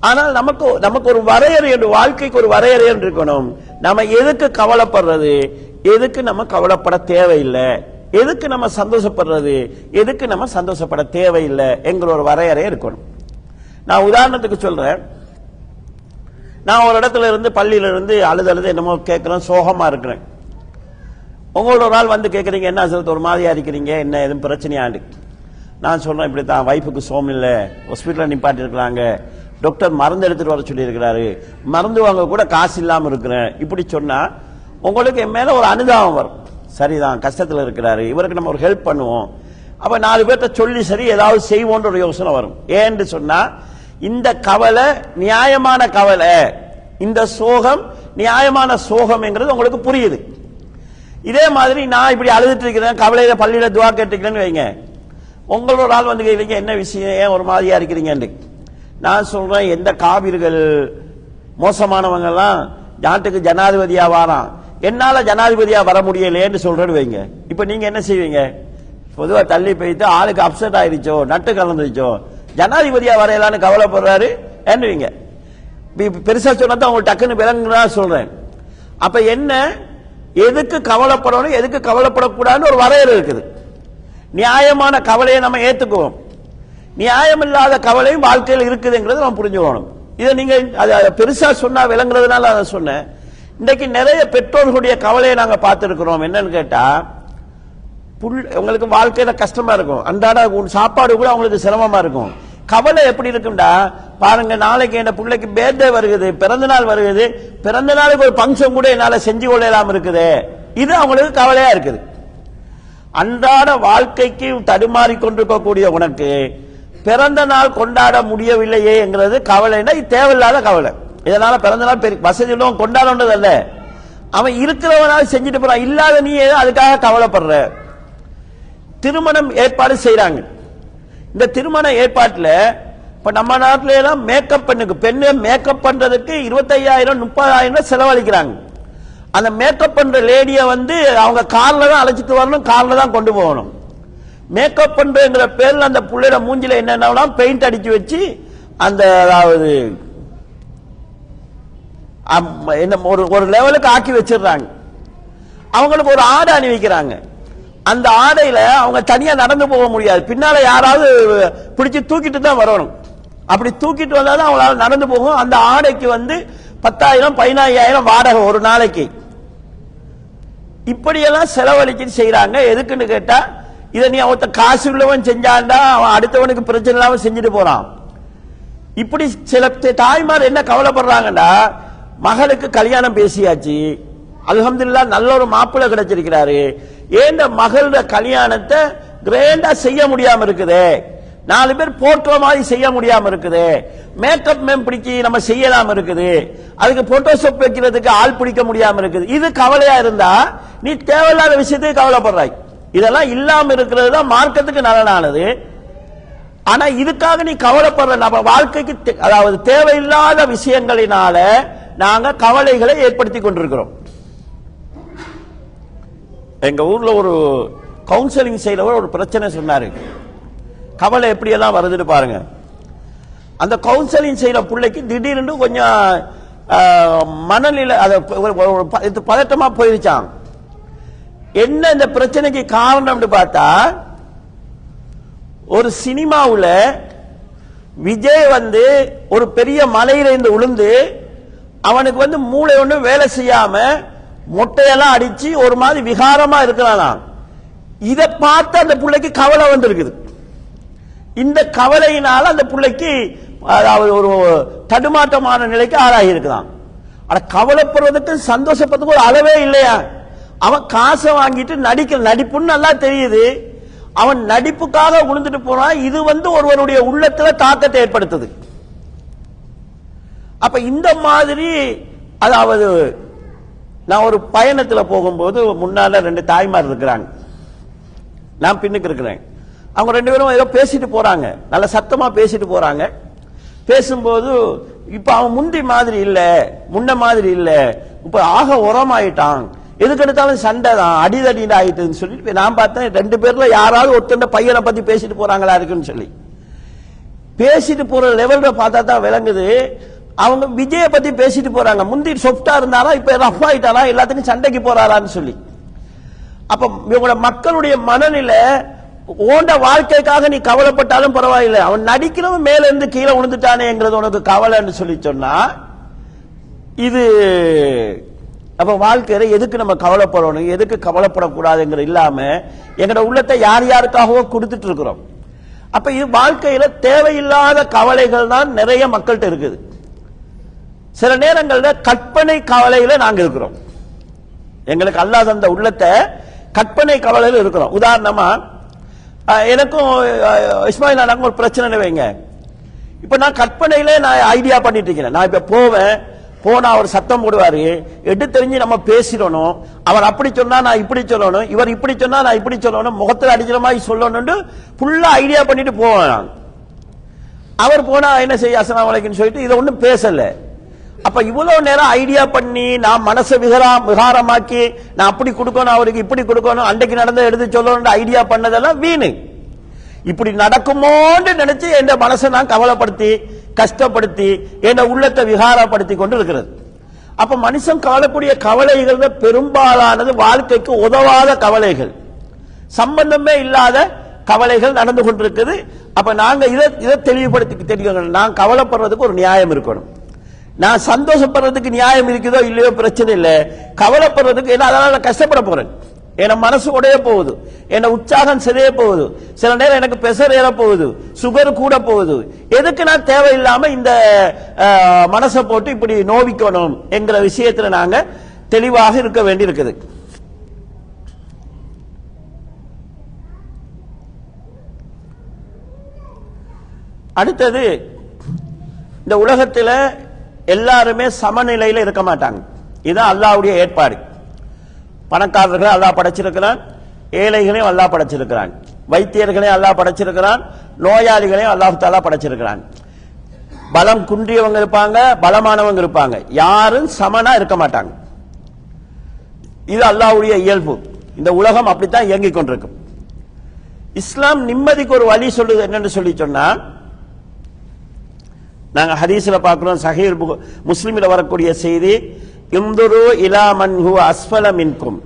Speaker 1: ஆனால் நமக்கு நமக்கு ஒரு வரையறை என்று வாழ்க்கைக்கு ஒரு வரையறை என்று இருக்கணும். நம்ம எதுக்கு கவலைப்படுறது? எதுக்கு நம்ம கவலைப்பட தேவையில்லை? எதுக்கு நம்ம சந்தோஷப்படுறது? எதுக்கு நம்ம சந்தோஷப்பட தேவையில்லை? என்கிற ஒரு வரையறை இருக்கணும். நான் உதாரணத்துக்கு சொல்றேன். நான் ஒரு இடத்துல இருந்து பள்ளியில இருந்து அழுது அழுது என்னமோ கேட்கிறேன் சோகமா இருக்கிறேன். உங்களோட ஒரு நாள் வந்து கேட்குறீங்க என்ன சொல்றது ஒரு மாதிரியா இருக்கிறீங்க? என்ன எதுவும் பிரச்சனையாண்டு நான் சொல்றேன் இப்படி தான் வைஃபுக்கு சோம் இல்லை. ஹாஸ்பிட்டலில் நிப்பாட்டி இருக்கிறாங்க. டாக்டர் மருந்து எடுத்துட்டு வர சொல்லியிருக்கிறாரு. மருந்து வாங்க கூட காசு இல்லாமல் இருக்கிறேன். இப்படி சொன்னா உங்களுக்கு என் மேல ஒரு அனுதாபம் வரும். சரிதான் கஷ்டத்தில் இருக்கிறாரு. இவருக்கு நம்ம ஒரு ஹெல்ப் பண்ணுவோம். அப்ப நாலு பேர்த்த சொல்லி சரி ஏதாவது செய்வோன்ற ஒரு யோசனை வரும். ஏன்னு சொன்னா இந்த கவலை நியாயமான கவலை. இந்த சோகம் நியாயமான சோகம்ங்கிறது உங்களுக்கு புரியுது. இதே மாதிரி நான் இப்படி அழுதுட்டு இருக்கிறேன் கவலையில பள்ளியில துவா கேட்டுக்கிறேன்னு வைங்க. உங்களோட ஒரு ஆள் வந்து கேட்குறீங்க என்ன விஷயம்? ஏன் ஒரு மாதிரியா இருக்கிறீங்கன்னு? நான் சொல்றேன் எந்த காவிர்கள் மோசமானவங்கெல்லாம் நாட்டுக்கு ஜனாதிபதியா வாரான். என்னால ஜனாதிபதியா வர முடியலையேன்னு சொல்றேன்னு வைங்க. இப்ப நீங்க என்ன செய்வீங்க? பொதுவாக தள்ளி போயிட்டு ஆளுக்கு அப்செட் ஆயிருச்சோ நட்டு கலந்துச்சோ ஜனாதிபதியா வரையலான்னு கவலைப்படுறாரு. என்னவீங்க பெருசா சொன்னா தான் உங்களுக்கு டக்குன்னு விளங்குறா சொல்றேன். அப்ப என்ன? எதுக்கு கவலைப்படணும்? எதுக்கு கவலைப்படக்கூடாதுன்னு ஒரு வரையறை இருக்குது. நியாயமான கவலையை நம்ம ஏத்துக்குவோம். நியாயமில்லாத கவலையும் வாழ்க்கையில் இருக்குதுங்கிறது நம்ம புரிஞ்சுக்கணும். இதை நீங்க அதை பெருசா சொன்னா விளங்குறதுனால அதை சொன்னேன். இன்றைக்கு நிறைய பெற்றோர்களுடைய கவலையை நாங்கள் பார்த்துருக்குறோம். என்னன்னு கேட்டா புல் உங்களுக்கு வாழ்க்கையில கஷ்டமா இருக்கும். அன்றாட சாப்பாடு கூட அவங்களுக்கு சிரமமா இருக்கும். கவலை எப்படி இருக்கும்டா? பாருங்க நாளைக்கு என் பிள்ளைக்கு பேர்தே வருகுது பிறந்த நாள் வருகுது பிறந்த நாளுக்கு ஒரு ஃபங்க்ஷன் கூட என்னால செஞ்சு கொள்ளலாம் இருக்குது. இது அவங்களுக்கு கவலையா இருக்குது. அன்றாட வாழ்க்கைக்கு தடுமாறி கொண்டிருக்கக்கூடிய உனக்கு பிறந்த நாள் கொண்டாட முடியவில்லையே என்கிறது கவலைன்னா இது தேவையில்லாத கவலை. இதனால பிறந்த நாள் பெரிய வசதி உள்ளவன் கொண்டாடுன்றது அல்ல. அவன் இருக்கிறவனால செஞ்சுட்டு போறான். இல்லாத நீ அதுக்காக கவலைப்படுற. திருமணம் ஏற்பாடு செய்யறாங்க இந்த திருமண ஏற்பாட்டில் இப்ப நம்ம நாட்டில எல்லாம் மேக்கப் பெண்ணுக்கு பெண்ணு மேக்கப் பண்றதுக்கு இருபத்தையாயிரம் முப்பதாயிரம் செலவழிக்கிறாங்க. அந்த மேக்கப் பண்ற லேடிய வந்து அவங்க கார்ல தான் அழைச்சிட்டு வரணும் கார்ல தான் கொண்டு போகணும். மேக்கப் பண்ணுறங்கிற பேர்ல அந்த புள்ளையோட மூஞ்சில என்னென்ன பெயிண்ட் அடிச்சு வச்சு அந்த அதாவது அம், என்ன ஒரு ஒரு லெவலுக்கு ஆக்கி வச்சிடுறாங்க. அவங்களுக்கு ஒரு ஆடை அணிவிக்கிறாங்க. அந்த ஆடையில அவங்க தனியா நடந்து போக முடியாது. பின்னால யாராவது பிடிச்சு தூக்கிட்டு தான் வரணும். அப்படி தூக்கிட்டு வந்தாதான் அவங்களால நடந்து போகும். அந்த ஆடைக்கு வந்து பத்தாயிரம் பதினாயிரம் வாடகை ஒரு நாளைக்கு. இப்படியெல்லாம் செலவழிச்சு செய்யறாங்க எதுக்குன்னு கேட்டா இதை நீ அவத்த காசு உள்ளவன் செஞ்சாண்டா அவன் அடுத்தவனுக்கு பிரச்சனை இல்லாம செஞ்சுட்டு போறான். இப்படி சில தாய்மார் என்ன கவலைப்படுறாங்கடா மகளுக்கு கல்யாணம் பேசியாச்சு. அலமதுல்லா நல்ல ஒரு மாப்பிள்ளை கிடைச்சிருக்கிறாரு. ஏந்த மகளோட கல்யாணத்தை கிரேண்டா செய்ய முடியாம இருக்குது? நாலு பேர் போட்டோ மாதிரி செய்ய முடியாம இருக்குது. மேக்கப் மேம் பிடிச்சி நம்ம செய்யலாம் இருக்குது. அதுக்கு போட்டோஷாப் வைக்கிறதுக்கு ஆள் பிடிக்க முடியாம இருக்குது. இது கவலையா இருந்தா நீ தேவையில்லாத விஷயத்துக்கு கவலைப்படுறாய். இதெல்லாம் இல்லாம இருக்கிறது தான் மார்க்கத்துக்கு நலனானது. ஆனா இதுக்காக நீ கவலைப்படுற நம்ம வாழ்க்கைக்கு தே- அதாவது தேவையில்லாத விஷயங்களினால நாங்க கவலைகளை ஏற்படுத்தி கொண்டிருக்கிறோம். எங்க ஊர்ல ஒரு கவுன்சிலிங் செய்யறவர் ஒரு பிரச்சனை சொன்னாரு. கவலை எப்படி எல்லாம் வருதுன்னு பாருங்க. அந்த கவுன்சிலிங் செய்யற பிள்ளைக்கு திடீர்னு கொஞ்சம் மனநிலை அதை இது பதட்டமா போயிருச்சான் என்ன இந்த பிரச்சனைக்கு காரணம்னு பார்த்தா ஒரு சினிமாவில் விஜய் வந்து ஒரு பெரிய மலையில இருந்து விழுந்து அவனுக்கு வந்து மூளை ஒன்றும் வேலை செய்யாமல் மொட்டையெல்லாம் அடிச்சு ஒரு மாதிரி விகாரமா இருக்கிறானாம் இதை பார்த்து அந்த பிள்ளைக்கு கவலை வந்திருக்குது. இந்த கவலையினால அந்த பிள்ளைக்கு அதாவது ஒரு தடுமாற்றமான நிலைக்கு ஆளாகி இருக்கிறான் ஆனா கவலைப்படுறதுக்கு சந்தோஷப்படுறதுக்கு ஒரு அளவே இல்லையா? அவன் காசை வாங்கிட்டு நடிக்கிற நடிப்புன்னு நல்லா தெரியுது. அவன் நடிப்புக்காக விழுந்துட்டு போறான். இது வந்து ஒருவருடைய உள்ளத்துல தாக்கத்தை ஏற்படுத்துது. அப்ப இந்த மாதிரி அதாவது நான் ஒரு பயணத்தில் போகும்போது முன்னால ரெண்டு தாய்மார் இருக்கிறாங்க. நான் பின்னுக்கு இருக்கிறேன். அவங்க ரெண்டு பேரும் ஏதோ பேசிட்டு போறாங்க. நல்ல சத்தமா பேசிட்டு போறாங்க. பேசும்போது இப்ப அவன் முந்தி மாதிரி இல்ல முன்ன மாதிரி இல்ல இப்ப ஆக உரமாயிட்டான். எதுக்கு எடுத்தாலும் சண்டை தான் அடிதடி ஆயிட்டுன்னு சொல்லி நான் பார்த்தேன் ரெண்டு பேர்ல யாராவது ஒருத்தண்ட பையனை பத்தி பேசிட்டு போறாங்களா இருக்குன்னு சொல்லி. பேசிட்டு போற லெவல்ல பார்த்தா தான் விளங்குது அவங்க விஜய பத்தி பேசிட்டு போறாங்க. முந்தி சொஃப்டா இருந்தாரா இப்ப ரஃப் ஆயிட்டாரா எல்லாத்துக்கும் சண்டைக்கு போறாரான்னு சொல்லி. அப்ப இவங்களோட மக்களுடைய மனநிலை ஓண்ட வாழ்க்கைக்காக நீ கவலைப்பட்டாலும் பரவாயில்லை. அவன் நடிக்கிறவன் மேல இருந்து கீழே விழுந்துட்டானேங்கிறது உனக்கு கவலைன்னு சொல்லி சொன்னா இது அப்ப வாழ்க்கையில எதுக்கு நம்ம கவலைப்படணும் எதுக்கு கவலைப்படக்கூடாதுங்கிற இல்லாம எங்களோட உள்ளத்தை யார் யாருக்காகவோ கொடுத்துட்டு இருக்கிறோம். அப்ப இது வாழ்க்கையில தேவையில்லாத கவலைகள் தான் நிறைய மக்கள்கிட்ட இருக்குது. சில நேரங்களில் கற்பனை கவலையில நாங்க இருக்கிறோம். எங்களுக்கு அல்லா தந்த உள்ளத்தை கற்பனை கவலையில் இருக்கிறோம். உதாரணமா எனக்கும் இஸ்மாயில் அண்ணாக்கும் ஒரு பிரச்சனை வைங்க. இப்ப நான் கற்பனையில நான் ஐடியா பண்ணிட்டு இருக்கிறேன். நான் இப்ப போவேன் போனா அவர் சத்தம் போடுவாரு எடுத்து தெரிஞ்சு நம்ம பேசிடணும். அவர் அப்படி சொன்னா நான் இப்படி சொல்லணும் இவர் இப்படி சொன்னா நான் இப்படி சொல்லணும் முகத்தில் அடிக்கிற மாதிரி சொல்லணும்னு ஃபுல்லா ஐடியா பண்ணிட்டு போவேன் நான். அவர் போனா என்ன செய்ய அஸ்ஸலாமு அலைக்கும் சொல்லிட்டு இதை ஒன்றும் பேசலை. அப்ப இவ்வளவு நேரம் ஐடியா பண்ணி நான் மனசை விகாரா விகாரமாக்கி நான் அப்படி கொடுக்கணும் அவருக்கு இப்படி கொடுக்கணும் அன்றைக்கு நடந்த எடுத்து சொல்லணும் ஐடியா பண்ணதெல்லாம் வீணு. இப்படி நடக்குமோன்னு நினைச்சு என் மனசை நான் கவலைப்படுத்தி கஷ்டப்படுத்தி என் உள்ளத்தை விகாரப்படுத்தி கொண்டு இருக்கிறது அப்ப மனுஷன் காணக்கூடிய கவலைகள் பெரும்பாலானது வாழ்க்கைக்கு உதவாத கவலைகள். சம்பந்தமே இல்லாத கவலைகள் நடந்து கொண்டிருக்குது. அப்ப நாங்க இதை இதை தெளிவுபடுத்தி தெரியும் நான் கவலைப்படுறதுக்கு ஒரு நியாயம் இருக்கணும். நான் சந்தோஷப்படுறதுக்கு நியாயம் இருக்குதோ இல்லையோ பிரச்சனை இல்லை. கவலைப்படுறதுக்கு ஏன்னா அதனால நான் கஷ்டப்பட போறேன். என் மனசு உடைய போகுது. என் உற்சாகம் சிதைய போகுது. சில நேரம் எனக்கு பெசர் ஏற போகுது. சுகர் கூட போகுது. எதுக்கு நான் தேவையில்லாம இந்த மனசை போட்டு இப்படி நோவிக்கணும் என்கிற விஷயத்துல நாங்க தெளிவாக இருக்க வேண்டி இருக்குது அடுத்தது இந்த உலகத்தில் எல்லாருமே சமநிலையில் இருக்க மாட்டாங்க. இதுதான் அல்லாவுடைய ஏற்பாடு. பணக்காரர்களை அல்லாஹ் படைச்சிருக்கிறான் ஏழைகளையும் அல்லாஹ் படைச்சிருக்கிறான் வைத்தியர்களையும் அல்லாஹ் படைச்சிருக்கிறான் நோயாளிகளையும் அல்லாஹ் தாலா படைச்சிருக்கிறான். பலம் குன்றியவங்க இருப்பாங்க பலமானவங்க இருப்பாங்க. யாரும் சமனா இருக்க மாட்டாங்க. இது அல்லாஹ்வுடைய இயல்பு. இந்த உலகம் அப்படித்தான் இயங்கிக் கொண்டிருக்கும். இஸ்லாம் நிம்மதிக்கு ஒரு வழி சொல்லுது என்னன்னு சொல்லி சொன்னா நாங்கள் ஹதீஸில் பார்க்குறோம் சஹீர் முஸ்லீமில் வரக்கூடிய செய்தி இந்துரு இலா மன் அஸ்ஃபல மின்கும்.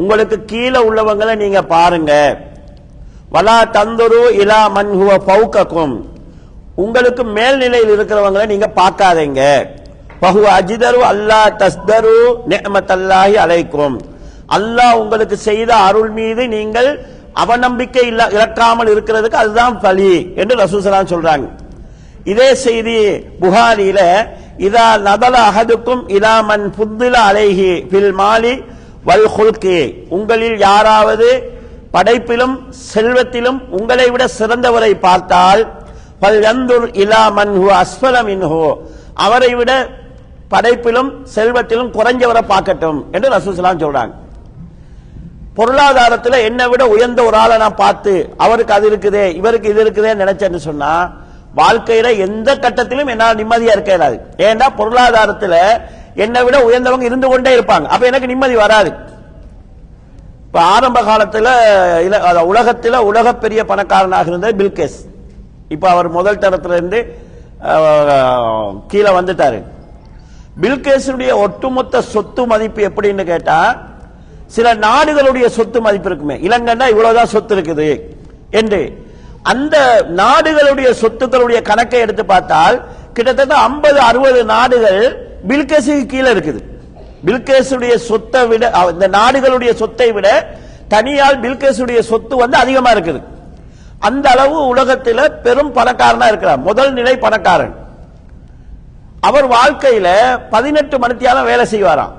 Speaker 1: உங்களுக்கு கீழே உள்ளவங்களை நீங்க பாருங்க. வலா தந்துரு இலா மன்ஹுவ பௌக்கக்கும் உங்களுக்கு மேல்நிலையில் இருக்கிறவங்களை நீங்க பார்க்காதீங்க. பஹு அஜிதரு அல்லா தஸ்தரு நேமத்தல்லாஹி அலைக்கும். அல்லாஹ் உங்களுக்கு செய்த அருள் மீது நீங்கள் அவநம்பிக்கை இல்ல இழக்காமல் இருக்கிறதுக்கு அதுதான் பலி என்று ரசூசலான் சொல்றாங்க. இதே செய்தி புகாரியில இதா நதல அகதுக்கும் இலா மன் புத்தில அலைஹி பில் மாலி வல் ஹுல்கி. உங்களில் யாராவது படைப்பிலும் செல்வத்திலும் உங்களை விட சிறந்தவரை பார்த்தால் பல் யந்துர் இலா மன் ஹு இன்ஹோ அவரை விட படைப்பிலும் செல்வத்திலும் குறைஞ்சவரை பார்க்கட்டும் என்று ரசூசலாம் சொல்றாங்க. பொருளாதாரத்தில் என்னை விட உயர்ந்த ஒரு ஆளை நான் பார்த்து அவருக்கு அது இருக்குதே இவருக்கு இது இருக்குதே நினைச்சேன்னு சொன்னா வாழ்க்கையில எந்த கட்டத்திலும் என்னால் நிம்மதியா இருக்க இயலாது. ஏன்னா பொருளாதாரத்துல என்னை விட உயர்ந்தவங்க இருந்து கொண்டே இருப்பாங்க. அப்ப எனக்கு நிம்மதி வராது. இப்ப ஆரம்ப காலத்துல உலகத்துல உலக பெரிய பணக்காரனாக இருந்தது பில்கேஸ் இப்ப அவர் முதல் தரத்துல இருந்து கீழே வந்துட்டாரு. பில்கேஸுடைய ஒட்டுமொத்த சொத்து மதிப்பு எப்படின்னு கேட்டா சில நாடுகளுடைய சொத்து மதிப்பு இருக்குமே. இலங்கைன்னா இவ்வளவுதான் சொத்து இருக்குது. என்று அந்த நாடுகளுடைய சொத்துக்களுடைய கணக்கை எடுத்து பார்த்தால் கிட்டத்தட்ட 50 அறுபது நாடுகள் பில்கேஸுக்கு கீழே இருக்குது. பில்கேஸுடைய சொத்தை விட இந்த நாடுகளுடைய சொத்தை விட தனியால் பில்கேஸுடைய சொத்து வந்து அதிகமா இருக்குது. அந்த அளவு உலகத்தில் பெரும் பணக்காரனா இருக்கிறார் முதல் நிலை பணக்காரன். அவர் வாழ்க்கையில பதினெட்டு மணித்தியாலம் வேலை செய்வாராம்.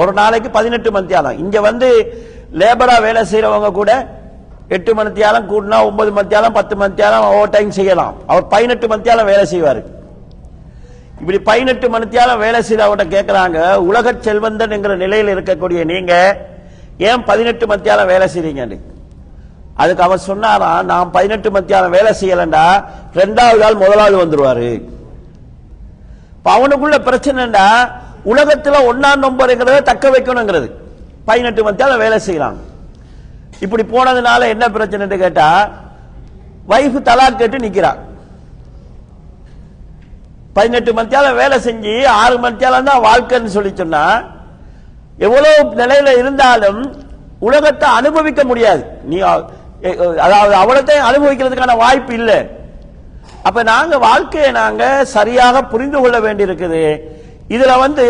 Speaker 1: ஒரு நாளைக்கு பதினெட்டு மணித்தியாலம். இங்க வந்து லேபரா வேலை செய்யறவங்க கூட எட்டு மணித்தியாலம் கூட்டினா ஒன்பது மணித்தியாலம் பத்து மணித்தியாலம் ஓவர் டைம் செய்யலாம். அவர் பதினெட்டு மணித்தியாலம் வேலை செய்வார். இப்படி பதினெட்டு மணித்தியாலம் வேலை செய்தால் அவர்கிட்ட கேட்குறாங்க உலக செல்வந்தன் என்கிற நிலையில் இருக்கக்கூடிய நீங்க ஏன் பதினெட்டு மணித்தியாலம் வேலை செய்றீங்கன்னு? அதுக்கு அவர் சொன்னாராம் நான் பதினெட்டு மணித்தியாலம் வேலை செய்யலண்டா ரெண்டாவது ஆள் முதலாவது வந்துருவாரு. அவனுக்குள்ள பிரச்சனைடா உலகத்தில் ஒன்னாம் நம்பருங்கிறத தக்க வைக்கணுங்கிறது. பதினெட்டு மத்தியால வேலை செய்யலாம். இப்படி போனதுனால என்ன பிரச்சனைன்னு கேட்டா வைஃப் தலாக் கேட்டு நிக்கிறான் பதினெட்டு மத்தியால வேலை செஞ்சு ஆறு மத்தியாலம் தான் வாழ்க்கைன்னு சொல்லி சொன்னா எவ்வளவு நிலையில இருந்தாலும் உலகத்தை அனுபவிக்க முடியாது. நீ அதாவது அவளத்தை அனுபவிக்கிறதுக்கான வாய்ப்பு இல்லை. அப்ப நாங்க வாழ்க்கையை நாங்க சரியாக புரிந்து கொள்ள வேண்டியிருக்குது. இதுல வந்து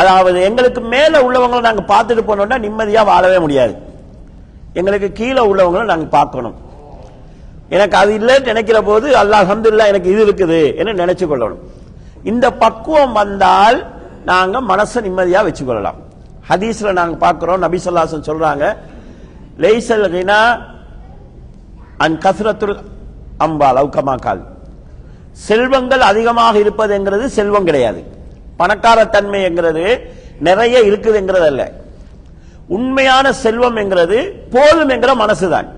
Speaker 1: அதாவது எங்களுக்கு மேல உள்ளவங்களை நாங்க பார்த்துட்டு போனோம்னா நிம்மதியா வாழவே முடியாது. எங்களுக்கு கீழே உள்ளவங்களை நாங்க பார்க்கணும். எனக்கு அது இல்லைன்னு நினைக்கிற போது அல்லாஹ் அஹமதுல்லா எனக்கு இது இருக்குது என்று நினைச்சு கொள்ளணும். இந்த பக்குவம் வந்தால் நாங்க மனசை நிம்மதியா வச்சுக்கொள்ளலாம். ஹதீஸ்ல நாங்க பார்க்கிறோம் நபி சொல்லாசன் சொல்றாங்க லேசல் கினா அன் கசரத்துல் அம்பால் அவுக்கமாக்கால் செல்வங்கள் அதிகமாக இருப்பதுங்கிறது செல்வம் கிடையாது. பணக்கார தன்மைங்கிறது நிறைய இருக்குதுங்கிறது அல்ல உண்மையான செல்வம் என்கிறது போதும் என்கிற மனசுதான்.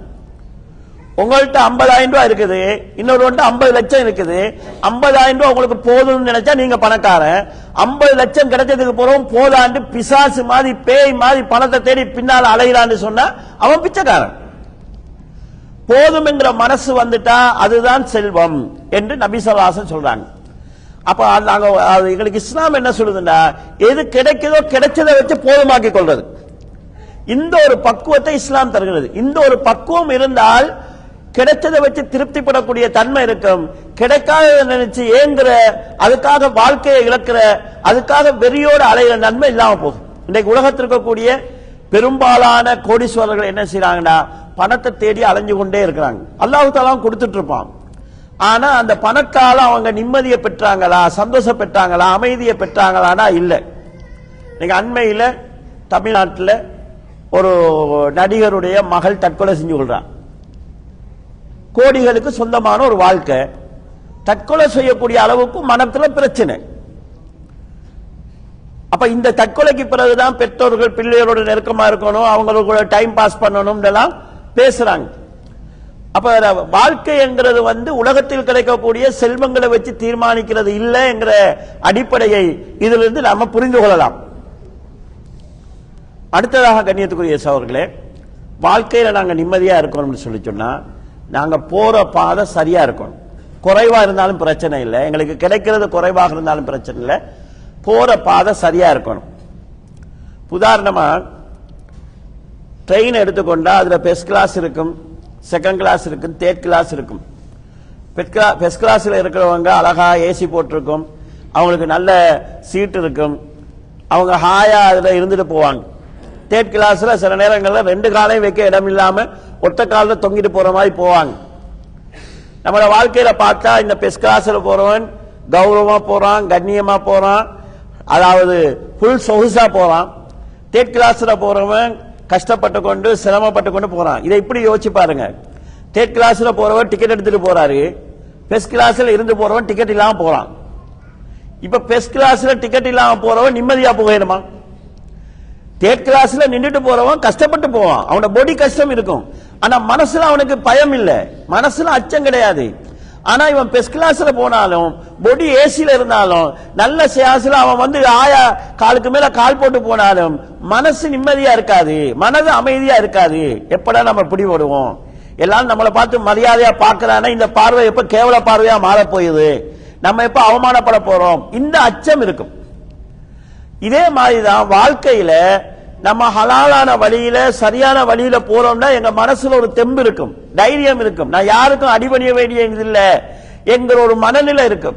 Speaker 1: உங்கள்கிட்ட ஐம்பதாயிரம் ரூபாய் இருக்குது இன்னொரு ஐம்பது லட்சம் இருக்குது. 50000 ரூபாய் உங்களுக்கு போதும்னு நினைச்சா நீங்க பணக்காரன். 50 லட்சம் கிடைச்சதுக்கு போறோம் போதாண்டு பிசாசு மாதிரி பேய் மாதிரி பணத்தை தேடி பின்னால் அலைகிறான்னு சொன்னா அவன் பிச்சைக்காரன். போதும் என்கிற மனசு வந்துட்டா அதுதான் செல்வம் என்று நபிசவாசன் சொல்றாங்க. அப்ப நாங்க அது எங்களுக்கு இஸ்லாம் என்ன சொல்லுதுன்னா எது கிடைக்குதோ கிடைச்சதை வச்சு போதுமாக்கி கொள்றது. இந்த ஒரு பக்குவத்தை இஸ்லாம் தருகிறது. இந்த ஒரு பக்குவம் இருந்தால் கிடைச்சதை வச்சு திருப்திப்படக்கூடிய தன்மை இருக்கும். கிடைக்காத நினைச்சு ஏங்குற அதுக்காக வாழ்க்கையை இழக்கிற அதுக்காக வெறியோடு அலைகிற நன்மை இல்லாம போகும். இன்றைக்கு உலகத்தில் இருக்கக்கூடிய பெரும்பாலான கோடீஸ்வரர்கள் என்ன செய்யறாங்கன்னா பணத்தை தேடி அலைஞ்சு கொண்டே இருக்கிறாங்க. அல்லாஹு தாலாம் கொடுத்துட்டு இருப்பான். ஆனா அந்த பணத்தால அவங்க நிம்மதியை பெற்றாங்களா சந்தோஷம் பெற்றாங்களா அமைதியை பெற்றாங்களானா இல்லை. நீங்க அண்மையில் தமிழ்நாட்டில் ஒரு நடிகருடைய மகள் தற்கொலை செஞ்சு கொள்றான். கோடிகளுக்கு சொந்தமான ஒரு வாழ்க்கை. தற்கொலை செய்யக்கூடிய அளவுக்கு மனத்தில் பிரச்சனை. அப்ப இந்த தற்கொலைக்கு பிறகுதான் பெற்றோர்கள் பிள்ளைகளோட நெருக்கமா இருக்கணும் அவங்களோட டைம் பாஸ் பண்ணணும் பேசுறாங்க. அப்ப வாழ்க்கை என்கிறது வந்து உலகத்தில் கிடைக்கக்கூடிய செல்வங்களை வச்சு தீர்மானிக்கிறது இல்லை என்கிற அடிப்படையை இதிலிருந்து நாம புரிந்து கொள்ளலாம். அடுத்ததாக கண்ணியத்துக்குரிய சோர்களே வாழ்க்கையில நாங்கள் நிம்மதியா இருக்கணும்னு சொல்லி சொன்னா நாங்க போற பாதை சரியா இருக்கணும். குறைவா இருந்தாலும் பிரச்சனை இல்லை. எங்களுக்கு கிடைக்கிறது குறைவாக இருந்தாலும் பிரச்சனை இல்லை. போற பாதை சரியா இருக்கணும். உதாரணமா ட்ரெயின் எடுத்துக்கொண்டா அதுல பெஸ்ட் கிளாஸ் இருக்கும். செகண்ட் கிளாஸ் இருக்கும் தேர்ட் கிளாஸ் இருக்கும். ஃபர்ஸ்ட் கிளாஸில் இருக்கிறவங்க அழகாக ஏசி போட்டிருக்கும். அவங்களுக்கு நல்ல சீட் இருக்கும். அவங்க ஹாயாக அதில் இருந்துட்டு போவாங்க. தேர்ட் கிளாஸில் சில நேரங்களில் ரெண்டு காலையும் வைக்க இடம் இல்லாமல் ஒத்த காலில் தொங்கிட்டு போகிற மாதிரி போவாங்க. நம்மளோட வாழ்க்கையில் பார்த்தா இந்த பெஸ்ட் கிளாஸில் போகிறவன் கௌரவமாக போகிறான் கண்ணியமாக போகிறான் அதாவது ஃபுல் சொகுசாக போகிறான் தேர்ட் கிளாஸில் போகிறவன் கஷ்டப்பட்டு கொண்டு சிரமப்பட்டு கொண்டு போறான். இதை இப்படி யோசிச்சு பாருங்க. தேர்ட் கிளாஸ்ல போறவன் டிக்கெட் எடுத்துட்டு போறாரு. பெஸ்ட் கிளாஸ்ல இருந்து போறவன் டிக்கெட் இல்லாம போறான். இப்ப பெஸ்ட் கிளாஸ்ல டிக்கெட் இல்லாம போறவன் நிம்மதியா போகணுமா? தேர்ட் கிளாஸ்ல நின்றுட்டு போறவன் கஷ்டப்பட்டு போவான். அவனோட பொடி கஷ்டம் இருக்கும். ஆனா மனசுல அவனுக்கு பயம் இல்லை. மனசுல அச்சம் கிடையாது. ஆனா இவன் பெஸ்ட் கிளாஸ்ல போனாலும் பொடி ஏசில இருந்தாலும் நல்ல சியாசில அவன் வந்து ஆயா காலுக்கு மேல கால் போட்டு போனாலும் மனசு நிம்மதியா இருக்காது. மனது அமைதியா இருக்காது. எப்படா நம்ம பிடிபடுவோம் எல்லாரும் நம்மளை பார்த்து மரியாதையா பாக்குறானா இந்த பார்வை எப்ப கேவல பார்வையா மாற போகுது நம்ம எப்ப அவமானப்பட போறோம்? இந்த அச்சம் இருக்கும். இதே மாதிரிதான் வாழ்க்கையில நம்ம ஹலாலான வழியில சரியான வழியில போறோம்னா எங்க மனசுல ஒரு தெம்பு இருக்கும் தைரியம் இருக்கும். நான் யாருக்கும் அடிபணிய வேண்டியது இல்லை. என்கிற ஒரு மனநிலை இருக்கும்.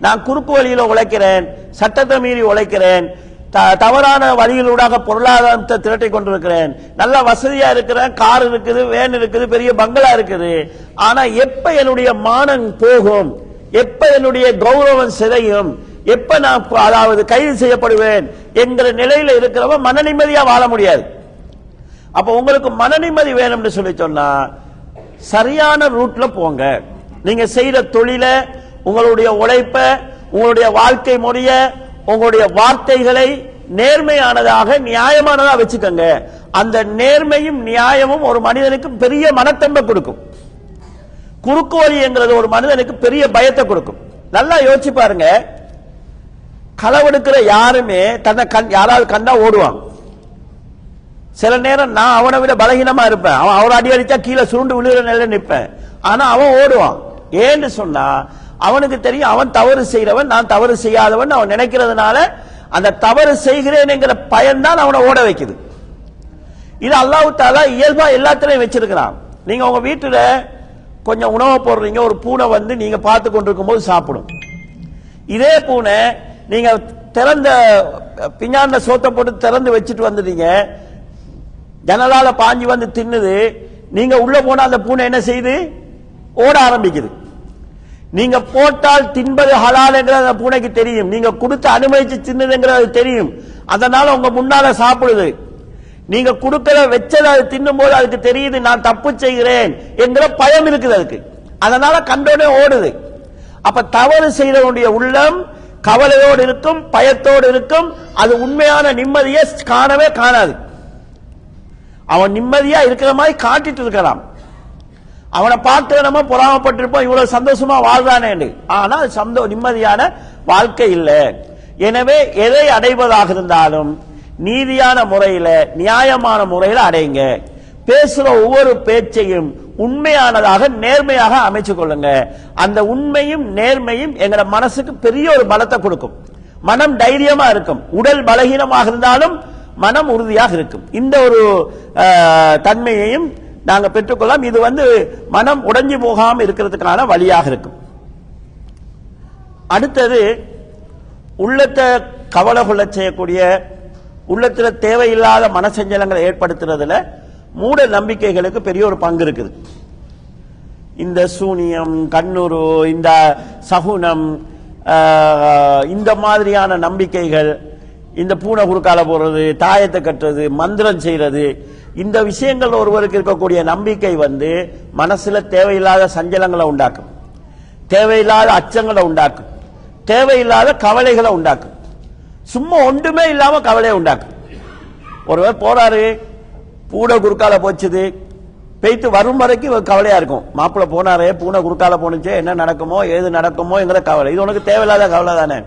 Speaker 1: நான் குறுக்கு வழியில உழைக்கிறேன் சட்டத்தை மீறி உழைக்கிறேன் த- தவறான வழிகளூடாக பொருளாதாரத்தை திரட்டி கொண்டிருக்கிறேன். நல்ல வசதியா இருக்கிறேன் கார் இருக்குது வேன் இருக்குது பெரிய பங்களா இருக்குது. ஆனா எப்ப என்னுடைய மானம் போகும்? எப்ப என்னுடைய கௌரவம் சிதையும்? எப்ப நான் அதாவது கைது செய்யப்படுவேன் என்கிற நிலையில இருக்கிறவன் மன நிம்மதியா வாழ முடியாது. அப்ப உங்களுக்கு மன நிம்மதி வேணும்னு சொல்லி சொன்னா சரியான ரூட்ல போங்க. நீங்க செய்யற தொழில உங்களுடைய உழைப்ப உங்களுடைய வாழ்க்கை முறைய உங்களுடைய வார்த்தைகளை நேர்மையானதாக நியாயமானதா வச்சுக்கோங்க. அந்த நேர்மையும் நியாயமும் ஒரு மனிதனுக்கு பெரிய மனத்தம்பை கொடுக்கும். குறுக்கு வழிங்கிறது ஒரு மனிதனுக்கு பெரிய பயத்தை கொடுக்கும். நல்லா யோசிச்சு பாருங்க. களவெடுக்கிற யாருமே தன்னை கண் யாராவது கண்டா ஓடுவான் சில நேரம் நான் அவனை விட பலகீனமா இருப்பேன். அவன் அவரை அடி அடிச்சா கீழே சுருண்டு விழுகிற நிலையில நிற்பேன். ஆனா அவன் ஓடுவான். ஏன்னு சொன்னா அவனுக்கு தெரியும் அவன் தவறு செய்கிறவன் நான் தவறு செய்யாதவன் அவன் நினைக்கிறதுனால அந்த தவறு செய்கிறேன்ங்கிற பயன்தான் அவனை ஓட வைக்குது. இது அல்லாஹ் தாலா இயல்பா எல்லாத்திலையும் வச்சிருக்கிறான். நீங்க உங்க வீட்டுல கொஞ்சம் உணவு போடுறீங்க ஒரு பூனை வந்து நீங்க பார்த்து கொண்டிருக்கும் போது சாப்பிடும். இதே பூனை நீங்க திறந்த பின்னாண்ட சோத்தை போட்டு திறந்து வச்சுட்டு வந்துட்டீங்க. ஜனலால பாஞ்சு வந்து தின்னுது. நீங்க உள்ள போனா அந்த பூனை என்ன செய்யுது? ஓட ஆரம்பிக்குது. நீங்க போட்டால் தின்பது ஹலால் என்கிறது அந்த பூனைக்கு தெரியும். நீங்க கொடுத்து அனுமதிச்சு தின்னுதுங்கிறது தெரியும். அதனால உங்க முன்னால சாப்பிடுது. நீங்க கொடுக்கற வச்சது அது தின்னும் போது அதுக்கு தெரியுது நான் தப்பு செய்கிறேன் என்கிற பயம் இருக்குது அதுக்கு. அதனால கண்டோனே ஓடுது. அப்ப தவறு செய்தவனுடைய உள்ளம் கவலையோடு இருக்கும் பயத்தோடு இருக்கும் அது உண்மையான நிம்மதியை காணவே காணாது. அவன் நிம்மதியா இருக்கிற மாதிரி காட்டிட்டு இருக்கலாம் அவனை பார்த்து நம்ம பொறாமப்பட்டிருப்போம் இவ்வளவு சந்தோஷமா வாழ்றானே ஆனால் சந்தோ நிம்மதியான வாழ்க்கை இல்லை. எனவே எதை அடைவதாக இருந்தாலும் நீதியான முறையில நியாயமான முறையில அடைங்க. பேசுற ஒவ்வொரு பேச்சையும் உண்மையானதாக நேர்மையாக அமைச்சு கொள்ளுங்க. அந்த உண்மையும் நேர்மையும் எங்களை மனசுக்கு பெரிய ஒரு பலத்தை கொடுக்கும். மனம் தைரியமா இருக்கும். உடல் பலகீனமாக இருந்தாலும் மனம் உறுதியாக இருக்கும். இந்த ஒரு தன்மையையும் நாங்கள் பெற்றுக்கொள்ளலாம். இது வந்து மனம் உடைஞ்சு போகாமல் இருக்கிறதுக்கான வழியாக இருக்கும். அடுத்தது உள்ளத்தை கவலை கொள்ள செய்யக்கூடிய உள்ளத்தில் தேவையில்லாத மனசஞ்சலங்களை ஏற்படுத்துறதுல மூட நம்பிக்கைகளுக்கு பெரிய ஒரு பங்கு இருக்குது. இந்த சூனியம் கண்ணுரு இந்த சகுனம் இந்த மாதிரியான நம்பிக்கைகள் இந்த பூனை குறுக்கால போறது தாயத்தை கட்டுறது மந்திரம் செய்யறது இந்த விஷயங்கள் ஒருவருக்கு இருக்கக்கூடிய நம்பிக்கை வந்து மனசுல தேவையில்லாத சஞ்சலங்களை உண்டாக்கும். தேவையில்லாத அச்சங்களை உண்டாக்கும். தேவையில்லாத கவலைகளை உண்டாக்கும். சும்மா ஒன்றுமே இல்லாம கவலையை உண்டாக்கும். ஒருவர் போறாரு பூனை குறுக்கால போச்சுது. பெய்த்து வரும் வரைக்கும் கவலையா இருக்கும். மாப்பிள்ளை போனாரே பூனை குறுக்கால போனுச்சு என்ன நடக்குமோ ஏது நடக்குமோங்கிற கவலை. இது உனக்கு தேவையில்லாத கவலை தானே?